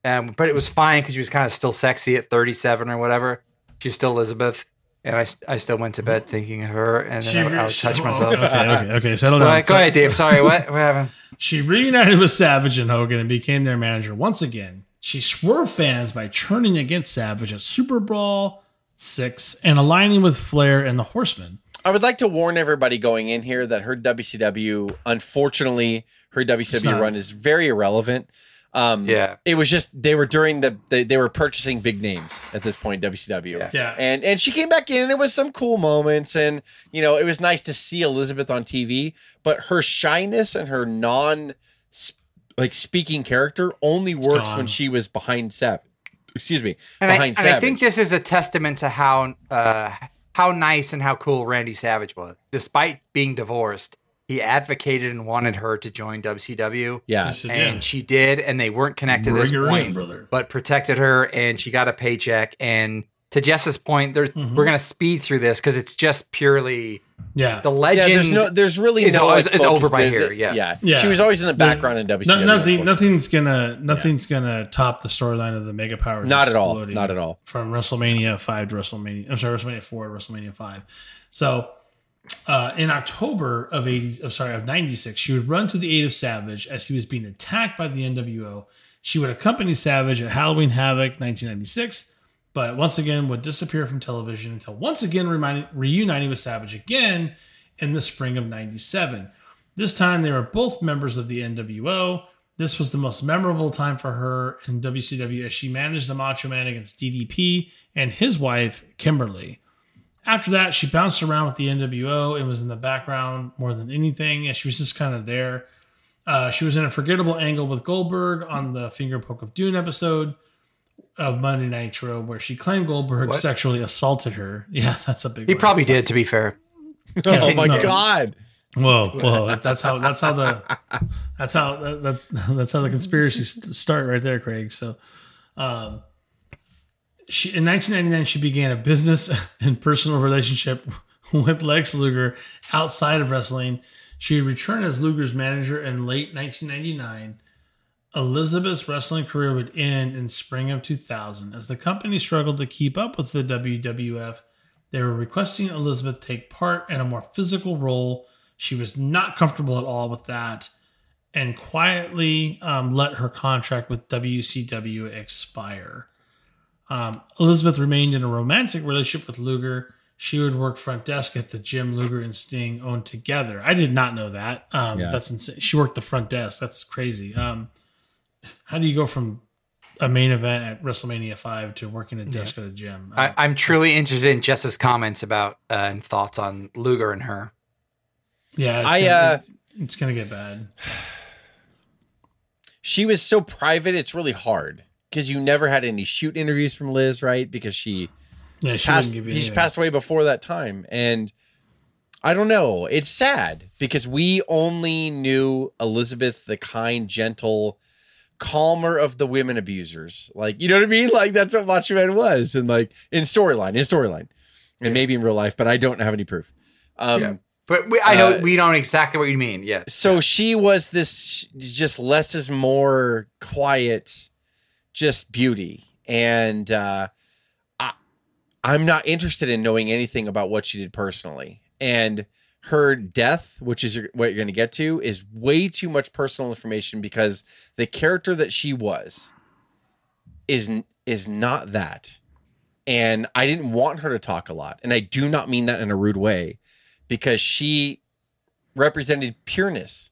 Um, but it was fine because she was kind of still sexy at 37 or whatever. She's still Elizabeth, and I, I still went to bed thinking of her, and She then I, re- I would touch myself. Okay, okay, okay. Settle Go down. ahead, go ahead, Dave. Sorry, what? What happened? She reunited with Savage and Hogan and became their manager once again. She swerved fans by turning against Savage at Super Brawl 6 and aligning with Flair and the Horsemen. I would like to warn everybody going in here that her WCW, unfortunately, her WCW not- run is very irrelevant. Um, Yeah. it was just they were during the they, they were purchasing big names at this point. WCW, Yeah. Yeah. and and she came back in. and It was some cool moments, and you know it was nice to see Elizabeth on TV. But her shyness and her non like speaking character only works when she was behind Sab. Excuse me, And I, behind and I think this is a testament to how uh, how nice and how cool Randy Savage was. Despite being divorced, he advocated and wanted her to join WCW. yeah, said, And yeah. she did, and they weren't connected Bring at this her in, brother. but protected her, and she got a paycheck. And to Jess's point, Mm-hmm. we're going to speed through this because it's just purely Yeah. the yeah. legend. There's no, there's really It's no. always- it's over by The- here, the- yeah. yeah, Yeah. She was always in the background in No- WCW. nothing, nothing's gonna, nothing's gonna top the storyline of the Mega Powers. Not at all. Not at all. From WrestleMania five to WrestleMania, I'm sorry, WrestleMania four WrestleMania five. So, uh, in October of eighty, oh, sorry, of ninety six, she would run to the aid of Savage as he was being attacked by the NWO. She would accompany Savage at Halloween Havoc 1996, but once again would disappear from television until once again reminding, reuniting with Savage again in the spring of 97. This time they were both members of the NWO. This was the most memorable time for her in WCW as she managed the Macho Man against DDP and his wife, Kimberly. After that, she bounced around with the NWO and was in the background more than anything. And she was just kind of there. Uh, she was in a forgettable angle with Goldberg on the Finger Poke of Doom episode of Monday Nitro, where she claimed Goldberg What? sexually assaulted her. Yeah, that's a big. he one. probably did, to be fair. Oh my No. god! Whoa, whoa! That's how. That's how the. That's how. That, that, that's how the conspiracies start right there, Craig. So, um, she in 1999 she began a business and personal relationship with Lex Luger outside of wrestling. She returned as Luger's manager in late 1999. Elizabeth's wrestling career would end in spring of 2000 as the company struggled to keep up with the WWF. They were requesting Elizabeth take part in a more physical role. She was not comfortable at all with that and quietly um, let her contract with WCW expire. Um, Elizabeth remained in a romantic relationship with Luger. She would work front desk at the gym Luger and Sting owned together. I did not know that. Um, Yeah. That's insane. She worked the front desk. That's crazy. Um, how do you go from a main event at WrestleMania five to working a desk at a gym? I, Um, I'm truly interested in Jess's comments about uh, and thoughts on Luger and her. Yeah, it's I, gonna, uh, it's gonna get bad. she was so private it's really hard because you never had any shoot interviews from liz right? Because she Yeah, she passed, give you. she passed away before that time. And i don't know. It's sad because we only knew elizabeth the kind gentle calmer of the women abusers. Like you know what i mean? Like that's what macho man was and like in storyline in storyline. And maybe in real life but i don't have any proof. Um Yeah. But we, I know Uh, we know exactly what you mean. Yeah. so she was this just less is more quiet just beauty. And uh I, i'm not interested in knowing anything about what she did personally. And her death which is your, what you're going to get to is way too much personal information because the character that she was is is not that. And i didn't want her to talk a lot. And i do not mean that in a rude way because she represented pureness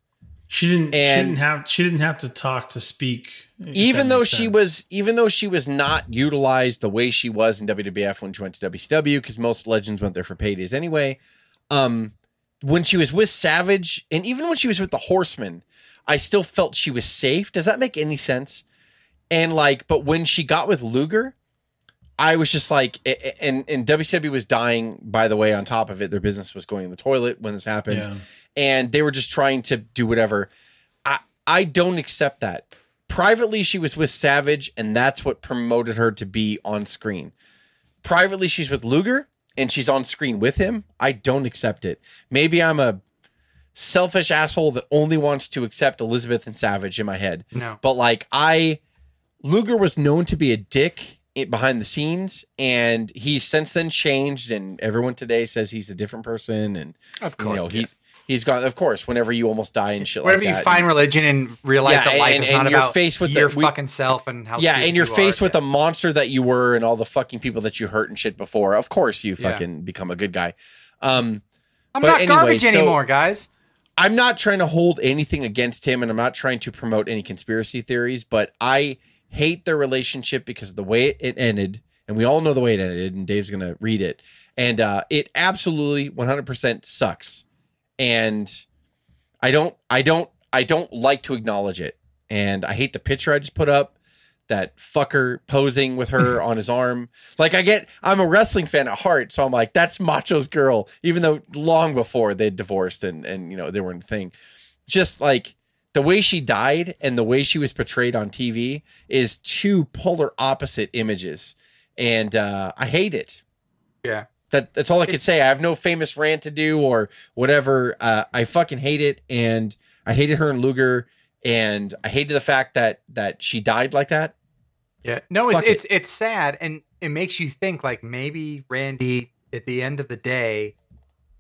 She didn't. she didn't have. She didn't have to talk to speak. even though she sense. was even though she was not utilized the way she was in WWF when she went to WCW because most legends went there for paydays anyway. Um, when she was with Savage and even when she was with the Horsemen, I still felt she was safe. Does that make any sense? And like, but when she got with Luger, I was just like, and and WCW was dying. By the way, on top of it, their business was going in the toilet when this happened Yeah. And they were just trying to do whatever. I I don't accept that. Privately, she was with Savage, and that's what promoted her to be on screen. Privately, she's with Luger, and she's on screen with him. I don't accept it. Maybe I'm a selfish asshole that only wants to accept Elizabeth and Savage in my head. No. But like I Luger was known to be a dick behind the scenes and he's since then changed and everyone today says he's a different person and Of you know course, he yeah. He's gone of course whenever you almost die and shit Whenever like that. Whenever you find religion and realize Yeah, that life and- is and not you're about faced with the- your we- fucking self and how yeah and you're you faced are, with yeah. the monster that you were and all the fucking people that you hurt and shit before of course you Yeah. fucking become a good guy um I'm not anyway, garbage so- anymore, guys. I'm not trying to hold anything against him and I'm not trying to promote any conspiracy theories, but I hate their relationship because of the way it, ended. And we all know the way it ended, and Dave's going to read it. And uh, it absolutely 100% sucks. And I don't, I don't, I don't like to acknowledge it. And I hate the picture I just put up. That fucker posing with her on his arm. Like I get, I'm a wrestling fan at heart, so I'm like, that's Macho's girl. Even though long before they'd divorced and and you know they weren't a thing. Just like the way she died and the way she was portrayed on TV is two polar opposite images, and uh, I hate it. Yeah. That that's all I could say. I have no famous rant to do or whatever. Uh, I fucking hate it, and I hated her and Luger, and I hated the fact that that she died like that. Yeah. No, it's it. it's it's sad and it makes you think like maybe Randy at the end of the day,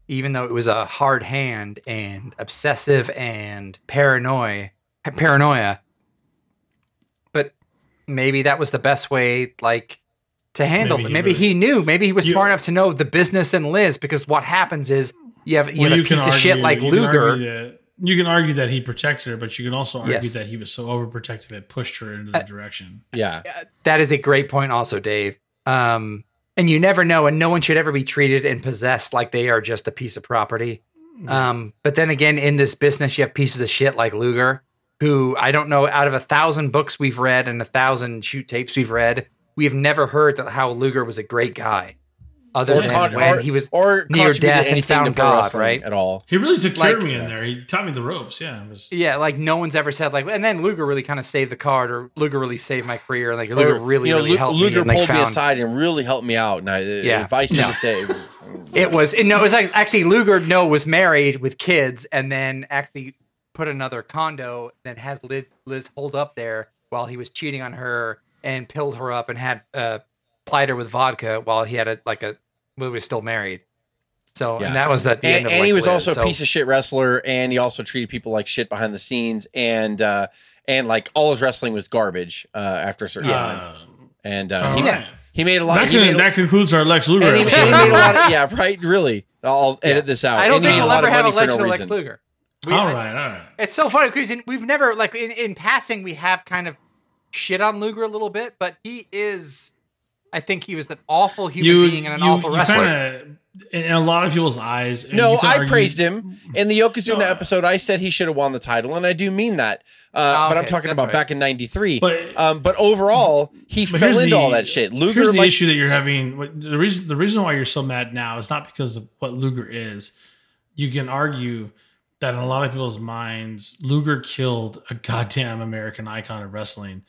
even though it was a hard hand and obsessive and paranoia paranoia, but maybe that was the best way like to handle Maybe it. he Maybe really- he knew. Maybe he was You- smart enough to know the business and Liz because what happens is you have you Well, have a you can piece of shit like you can Luger. that- you can argue that he protected her, but you can also argue Yes. that he was so overprotective it pushed her into the direction. Yeah, That is a great point, also, Dave. Um, and you never know, and no one should ever be treated and possessed like they are just a piece of property. Um, but then again, in this business, you have pieces of shit like Luger, who I don't know, out of a thousand books we've read and a thousand shoot tapes we've read, we have never heard that how Luger was a great guy, other or, than con- when or- he was or near death and anything to found God, right? At all. He really took care of Like- me in there. He taught me the ropes. Yeah, it was. Yeah, like no one's ever said like, and then Luger really kind of saved the card, or Luger really saved my career, and like Luger Or, really, you know, really Lu- helped Luger me, and like pulled me aside and really helped me out. And I, uh, Yeah. advice to No. this day. It was no, it was like actually Luger no was married with kids and then actually put another condo that has Liz, Liz hold up there while he was cheating on her and pilled her up and had uh plied her with vodka while he had a like a well, he was still married. So Yeah. and that was at the and, end of and like, he was Liz, also so- a piece of shit wrestler, and he also treated people like shit behind the scenes, and uh, and like all his wrestling was garbage uh, after a certain time. Uh, And uh, all he, right. He made a lot. That, he can, made a- that concludes our Lex Luger. and he, episode. he made a lot of, yeah, right. Really, I'll edit this out. I don't And think made we'll ever have a money for legend no of Lex. Luger. We- all I- right, all right. It's so funny because we've never like in, in passing we have kind of shit on Luger a little bit, but he is. I think he was an awful human being and an awful wrestler. Kinda, in a lot of people's eyes. No, you I argue- praised him in the Yokozuna No. episode. I said he should have won the title, and I do mean that. Uh, Oh, but I'm talking about right. back in '93. But- um, but overall, he But fell into the- all that shit. Luger, here's the like, issue that you're having. The reason the reason why you're so mad now is not because of what Luger is. You can argue that in a lot of people's minds, Luger killed a goddamn American icon of wrestling.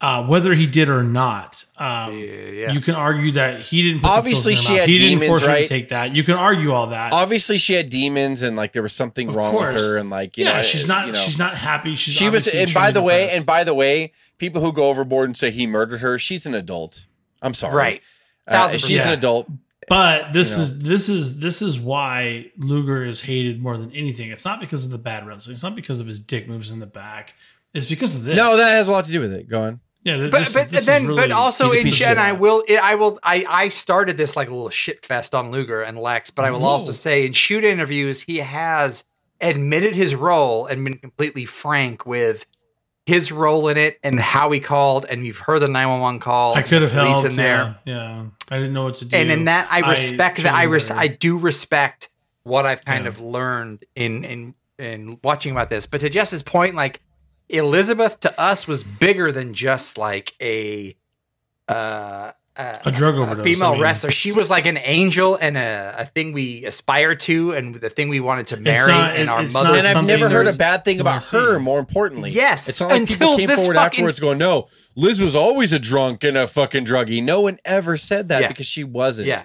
Uh, whether he did or not, um, yeah. you can argue that he didn't. Put Obviously, pills she her had He didn't demons, force her right? to take that. You can argue all that. obviously she had demons, and like there was something Of wrong course. with her, and like you yeah, know, she's not. you know. She's not happy. She's She was, and by the way, and by the way, people who go overboard and say he murdered her, she's an adult. I'm sorry, Right. Uh, Thousand she's an adult. But this You know. is this is this is why Luger is hated more than anything. It's not because of the bad wrestling. It's not because of his dick moves in the back. It's because of this. No, that has a lot to do with it. Go on. yeah. th- but this, but this is then really- but also he's in piece and shit. I will it, I will I I started this like a little shit fest on Luger and Lex, but I will also say in shoot interviews he has admitted his role and been completely frank with his role in it and how he called and you've heard the 911 call I could have helped in there Yeah, yeah. I didn't know what to do. and in that I respect that I res- I do respect what I've kind Yeah. of learned in in in watching about this. But to Jess's point, like Elizabeth to us was bigger than just like a uh, uh, A drug overdose, female I mean. wrestler. She was like an angel and a, a thing we aspire to, and the thing we wanted to marry, not- and it- our mother. And I've never heard a bad thing about her. More importantly, Yes, it's not like until people came this forward fucking- afterwards going, "No, Liz was always a drunk and a fucking druggie." No one ever said that Yeah. because she wasn't. yeah.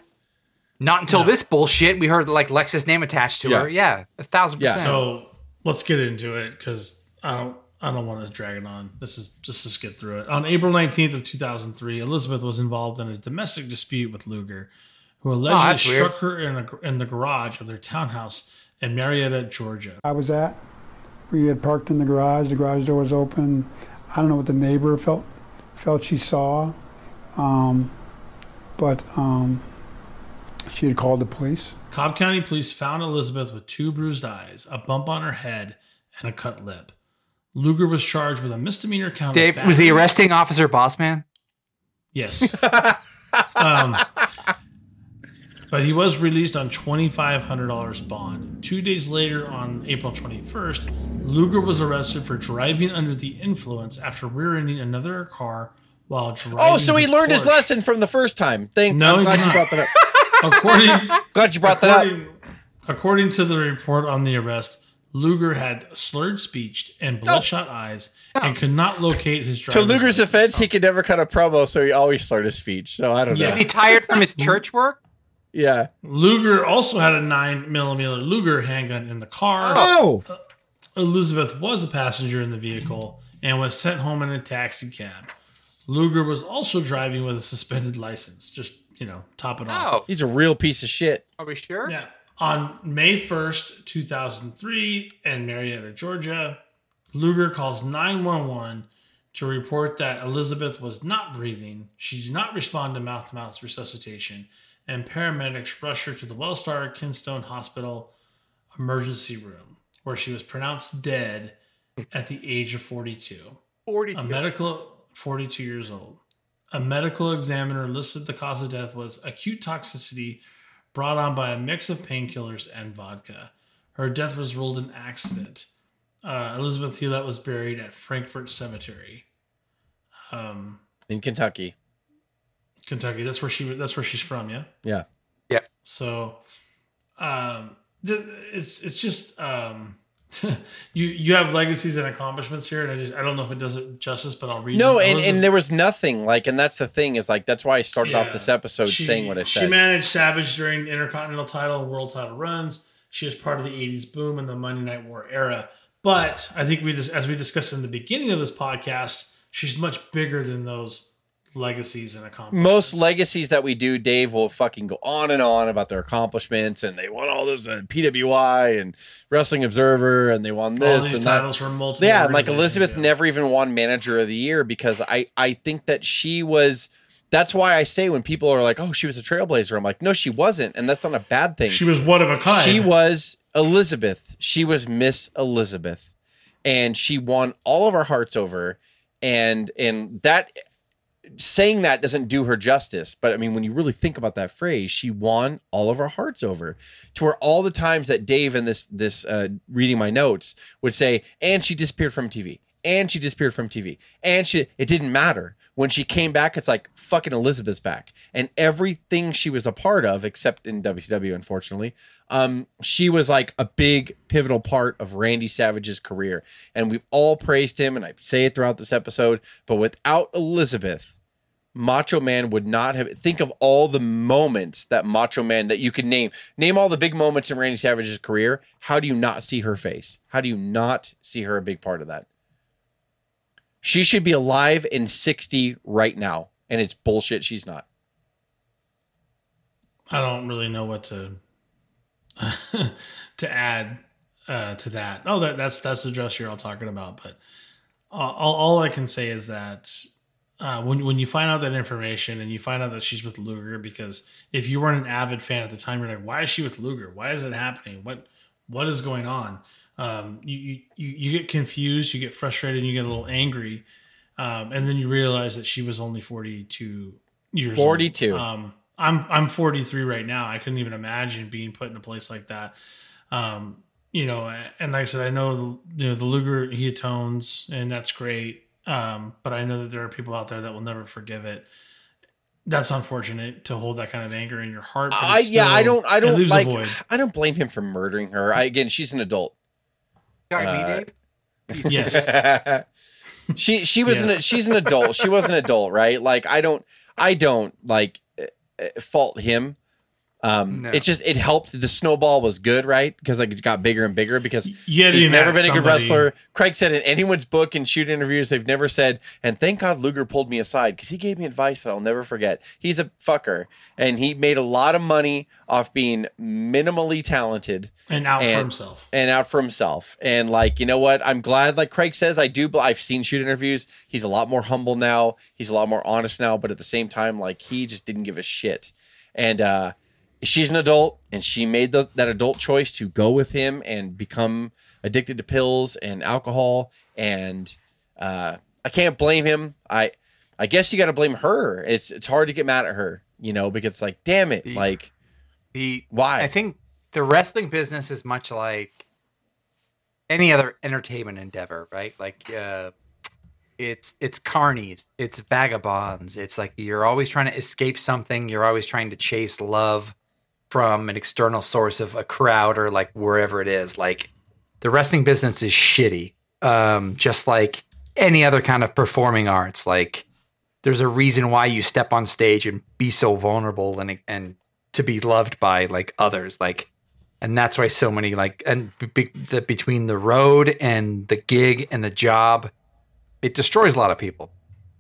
Not until this bullshit, we heard like Lex's name attached to Yeah. her. Yeah, a thousand Yeah. percent. So let's get into it because I don't I don't want to drag it on. This is just let's get through it. On April nineteenth of two thousand three, Elizabeth was involved in a domestic dispute with Luger, who allegedly Oh, that's weird. struck her in, a, in the garage of their townhouse in Marietta, Georgia. I was at. We had parked in the garage. The garage door was open. I don't know what the neighbor felt felt she saw, um, but um, she had called the police. Cobb County police found Elizabeth with two bruised eyes, a bump on her head, and a cut lip. Luger was charged with a misdemeanor count. of Dave, was the arresting officer boss man? Yes. um, but he was released on $2,500 bond. Two days later, on April 21st, Luger was arrested for driving under the influence after rear-ending another car while driving. Oh, so he learned his lesson from the first time. Thank. No, I'm glad you brought that up. According, Glad you brought that up. according, according to the report on the arrest, Luger had slurred speech and bloodshot eyes and could not locate his driver. To Luger's license. defense, he could never cut a promo, so he always slurred his speech. So I don't Yeah. know. Is he tired from his church work? Yeah. Luger also had a nine millimeter Luger handgun in the car. Oh, uh, Elizabeth was a passenger in the vehicle and was sent home in a taxi cab. Luger was also driving with a suspended license. Just you know, top it off. Oh, he's a real piece of shit. are we sure? Yeah. On May 1st, 2003, in Marietta, Georgia, Luger calls 911 to report that Elizabeth was not breathing. She did not respond to mouth to mouth resuscitation, and paramedics rushed her to the WellStar Kennestone Hospital emergency room, where she was pronounced dead at the age of 42. 40. A medical 42 years old. A medical examiner listed the cause of death was acute toxicity brought on by a mix of painkillers and vodka. Her death was ruled an accident. Uh, Elizabeth Hulette was buried at Frankfort Cemetery, um, In Kentucky. Kentucky. That's where she. That's where she's from. Yeah. Yeah. Yeah. So, um, th- it's it's just um, you you have legacies and accomplishments here, and I just I don't know if it does it justice, but I'll read. No, and, and there was nothing like, and that's the thing is like that's why I started off this episode She- saying what I said. She managed Savage during Intercontinental title and World title runs. She was part of the 80s boom and the Monday Night War era. But I think we just, as we discussed in the beginning of this podcast, she's much bigger than those legacies and accomplishments. Most legacies that we do, Dave will fucking go on and on about their accomplishments, and they won all this uh, PWI and Wrestling Observer, and they won all this these and that. titles from multiple. Yeah, and like Elizabeth yeah. never even won Manager of the Year because I I think that she was That's why I say when people are like, "Oh, she was a trailblazer," I'm like, "No, she wasn't," and that's not a bad thing. She was one of a kind. She was Elizabeth. She was Miss Elizabeth, and she won all of our hearts over. And and that saying that doesn't do her justice. But I mean, when you really think about that phrase, she won all of our hearts over. To where all the times that Dave and this this uh, reading my notes would say, and she disappeared from TV, and she disappeared from TV, and she it didn't matter. When she came back, it's like fucking Elizabeth's back, and everything she was a part of, except in WCW, unfortunately, um, she was like a big pivotal part of Randy Savage's career, and we've all praised him, and I say it throughout this episode. But without Elizabeth, Macho Man would not have. Think of all the moments that Macho Man that you can name. Name all the big moments in Randy Savage's career. How do you not see her face? How do you not see her a big part of that? She should be alive in 60 right now. And it's bullshit. She's not. I don't really know what to to add uh, to that. Oh, that, that's that's the dress you're all talking about. But uh, all, all I can say is that uh, when when you find out that information and you find out that she's with Luger, because if you weren't an avid fan at the time, you're like, why is she with Luger? Why is it happening? What what is going on? Um, you, you you get confused, you get frustrated, and you get a little angry, um, and then you realize that she was only 42 years 42. Old. Um, I'm I'm 43 right now. I couldn't even imagine being put in a place like that. Um, you know, and like I said, I know the, you know the Luger he atones, and that's great. Um, but I know that there are people out there that will never forgive it. That's unfortunate to hold that kind of anger in your heart. But I it's yeah, I don't I don't leaves a like void. I don't blame him for murdering her. I, again, she's an adult. Sorry, Uh, Dave. Yes. she she was an she's an adult. She was an adult, right? Like I don't I don't like uh, uh, fault him. Um, No. it just it helped. The snowball was good, right? Because like it got bigger and bigger. Because to he's never been a good wrestler. Craig said in anyone's book and shoot interviews, they've never said, and thank God Luger pulled me aside because he gave me advice that I'll never forget. He's a fucker, and he made a lot of money off being minimally talented and out for himself. and out for himself. And like, you know what? I'm glad, like Craig says, I do. I've seen shoot interviews. He's a lot more humble now. He's a lot more honest now. But at the same time, like he just didn't give a shit. And uh, she's an adult, and she made the, that adult choice to go with him and become addicted to pills and alcohol. And uh, I can't blame him. I I guess you got to blame her. It's it's hard to get mad at her, you know, because like, damn it, like The why? I think the wrestling business is much like any other entertainment endeavor, right? Like uh it's it's carnies, it's vagabonds. It's like you're always trying to escape something, you're always trying to chase love from an external source of a crowd or like wherever it is. Like the wrestling business is shitty. Um just like any other kind of performing arts. Like there's a reason why you step on stage and be so vulnerable and and to be loved by like others like and that's why so many like and be, the, between the road and the gig and the job it destroys a lot of people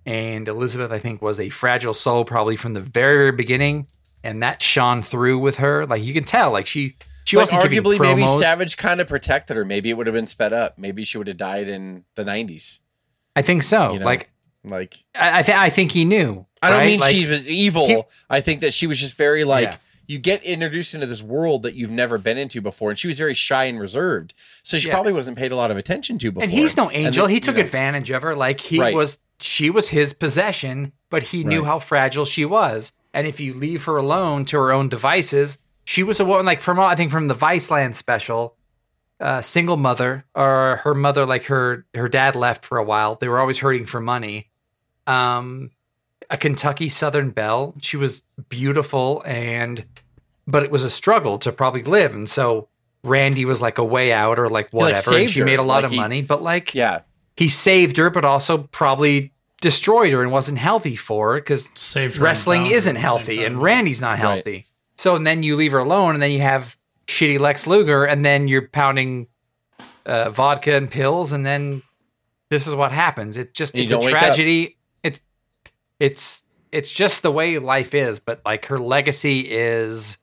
and elizabeth i think was a fragile soul probably from the very, very beginning and that shone through with her like you can tell like she she like wasn't arguably maybe. Savage kind of protected her. Maybe it would have been sped up. Maybe she would have died in the nineties. i think so You know, like like i I, th- I think he knew I don't right? mean Like, she was evil. he- I think that she was just very like Yeah. you get introduced into this world that you've never been into before, and she was very shy and reserved. So she Yeah. probably wasn't paid a lot of attention to before. And he's no angel. he you took know, advantage of her. Like he Right. was, she was his possession, but he knew Right. how fragile she was. And if you leave her alone to her own devices, she was a woman like from I think from the Viceland special, uh, single mother or her mother, like her her dad left for a while. They were always hurting for money. Um, a Kentucky Southern belle. She was beautiful and, but it was a struggle to probably live. And so Randy was like a way out or like He, like, whatever. and she her. made a lot Like, of he- money, but like Yeah, he saved her, but also probably destroyed her and wasn't healthy for her because wrestling and bound her isn't at the same healthy and Randy's not Right. healthy. So and then you leave her alone, and then you have shitty Lex Luger, and then you're pounding uh, vodka and pills, and then this is what happens. It just And you it's a don't wake up. tragedy. It's it's it's just the way life is. But like her legacy is,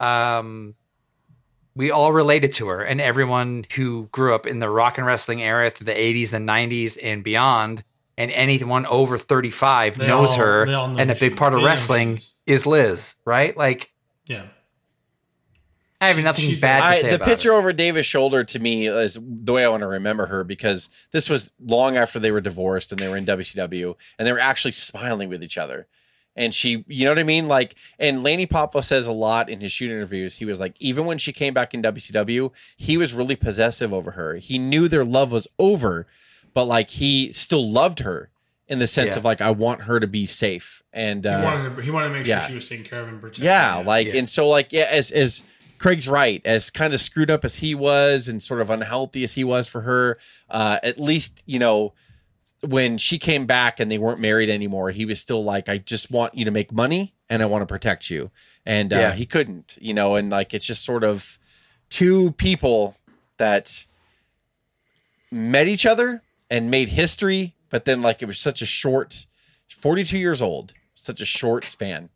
um, we all related to her, and everyone who grew up in the rock and wrestling era through the '80s, the '90s, and beyond and anyone over 35 They knows all- her. they all know and a big part of they know who wrestling she is Liz, right? Like, Yeah. I have nothing she's- bad to I, say the about picture her. over Davis' shoulder to me is the way I want to remember her because this was long after they were divorced and they were in WCW and they were actually smiling with each other. And she, you know what I mean? Like, and Lanny Poffo says a lot in his shoot interviews. He was like, even when she came back in WCW, he was really possessive over her. He knew their love was over, but like he still loved her in the sense Yeah. of like, I want her to be safe. And He uh, wanted to, he wanted to make yeah. sure she was taken care of and protected. yeah, like Yeah. and so like yeah, as as Craig's right, as kind of screwed up as he was and sort of unhealthy as he was for her, uh, at least you know when she came back and they weren't married anymore, he was still like, I just want you to make money and I want to protect you, and uh, he couldn't, you know, and like it's just sort of two people that met each other and made history, but then like it was such a short, forty two years old, such a short span.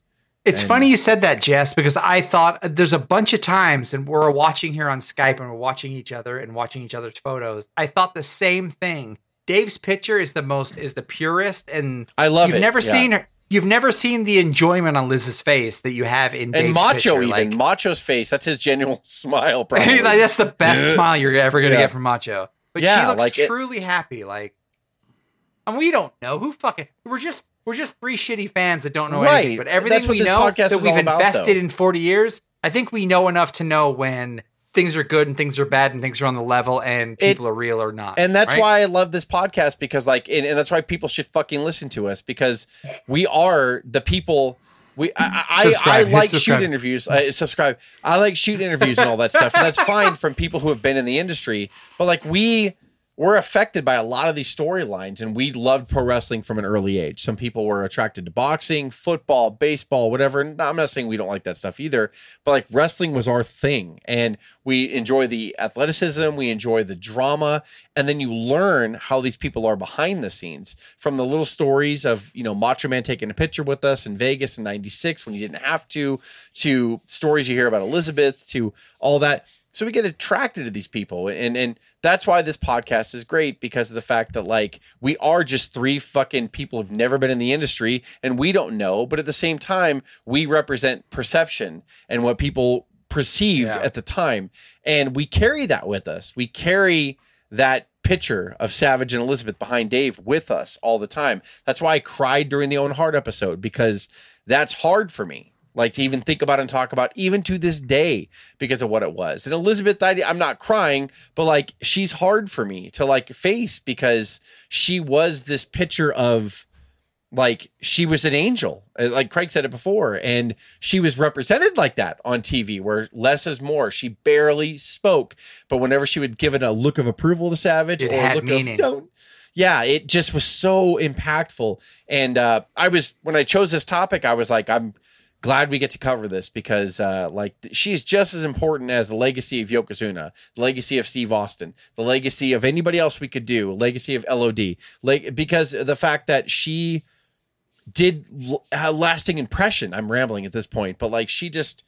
It's And- funny you said that, Jess, because I thought uh, there's a bunch of times, and we're watching here on Skype and we're watching each other and watching each other's photos. I thought the same thing. Dave's picture is the most is the purest, and I love you've it, never yeah. seen her. You've never seen the enjoyment on Liz's face that you have in and Dave's Macho picture. even Like, Macho's face. That's his genuine smile. Probably. like, that's the best smile you're ever gonna Yeah. get from Macho. But Yeah, she looks like it- truly happy. Like, and we don't know who fucking. We're just we're just three shitty fans that don't know Right. anything. But everything That's we know that we've about, invested though. in forty years, I think we know enough to know when things are good and things are bad and things are on the level and people It's- are real or not. and that's right? why I love this podcast because, like, and, and that's why people should fucking listen to us because we are the people. We I I, I. Like shoot interviews. I subscribe. I like shoot interviews and all that stuff, and that's fine from people who have been in the industry. But like we. We're affected by a lot of these storylines, and we loved pro wrestling from an early age. Some people were attracted to boxing, football, baseball, whatever. And I'm not saying we don't like that stuff either, but like wrestling was our thing, and we enjoy the athleticism, we enjoy the drama, and then you learn how these people are behind the scenes from the little stories of you know Macho Man taking a picture with us in Vegas in '96 when you didn't have to, to stories you hear about Elizabeth, to all that. So we get attracted to these people, and and that's why this podcast is great because of the fact that like we are just three fucking people who've never been in the industry and we don't know, but at the same time we represent perception and what people perceived Yeah. at the time, and we carry that with us. We carry that picture of Savage and Elizabeth behind Dave with us all the time. That's why I cried during the Owen Hart episode because that's hard for me. Like to even think about and talk about, even to this day, because of what it was. And Elizabeth, I, I'm not crying, but like she's hard for me to like face because she was this picture of like she was an angel like craig said it before and she was represented like that on tv where less is more she barely spoke but whenever she would give it a look of approval to savage It or had look meaning. of don't yeah it just was so impactful and uh i was when i chose this topic i was like i'm glad we get to cover this because uh like she's just as important as the legacy of yokozuna the legacy of steve austin the legacy of anybody else we could do legacy of lod like because the fact that she did a lasting impression. I'm rambling at this point, but like she just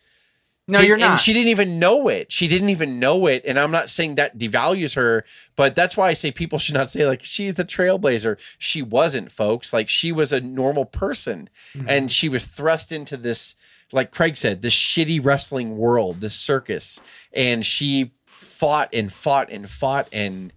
no, did- you're and not. she didn't even know it. She didn't even know it, and I'm not saying that devalues her, but that's why I say people should not say like she's the trailblazer. She wasn't, folks. Like she was a normal person, Mm-hmm. and she was thrust into this, like Craig said, this shitty wrestling world, this circus, and she fought and fought and fought and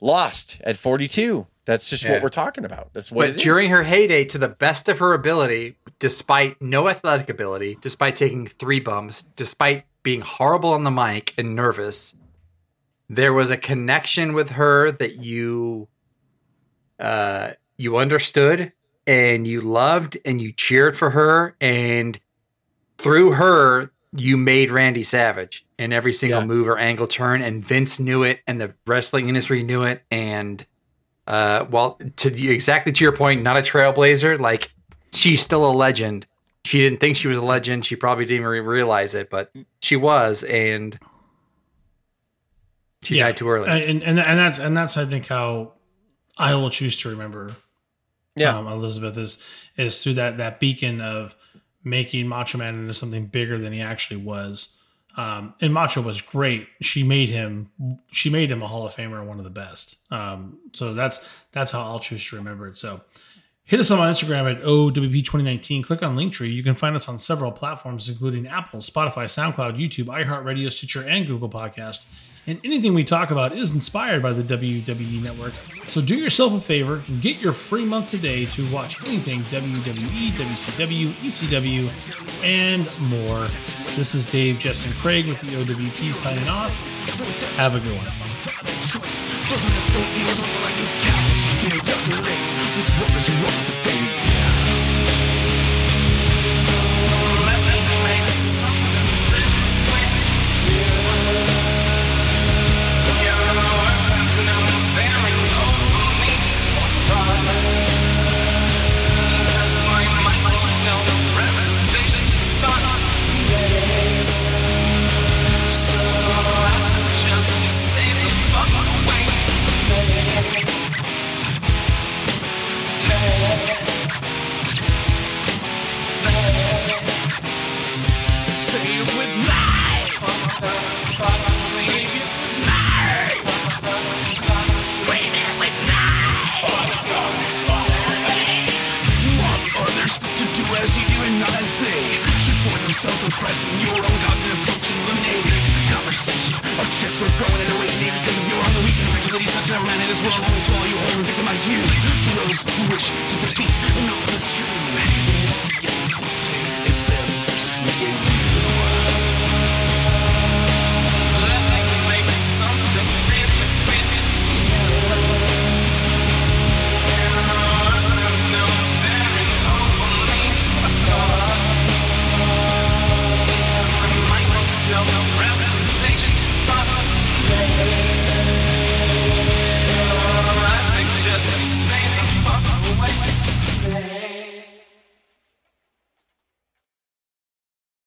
lost at 42. That's just Yeah. what we're talking about. That's what but during her heyday, to the best of her ability, despite no athletic ability, despite taking three bumps, despite being horrible on the mic and nervous, there was a connection with her that you uh you understood and you loved and you cheered for her and through her you made Randy Savage in every single Yeah. move or angle turn and Vince knew it and the wrestling industry knew it and uh well to exactly to your point not a trailblazer like she's still a legend she didn't think she was a legend she probably didn't even realize it but she was and she died too early and, and and that's and that's I think how I will choose to remember. Yeah. um, Elizabeth is is through that that beacon of making Macho Man into something bigger than he actually was. Um, and Macho was great. She made him she made him a Hall of Famer one of the best. Um, so that's that's how I'll choose to remember it. So hit us up on Instagram at OWP2019. Click on Linktree. You can find us on several platforms, including Apple, Spotify, SoundCloud, YouTube, iHeartRadio, Stitcher, and Google Podcast. And anything we talk about is inspired by the WWE Network. So do yourself a favor and get your free month today to watch anything WWE, WCW, ECW, and more. This is Dave, Jess, and Craig with the OWP signing off. Have a good one. Oppressing your own cognitive function eliminated. Conversations are chips we're growing and awakening because of your own weak and fragility such a man it is well only swallow you whole and victimize you to those who wish to defeat and all is true. And at the end of the day,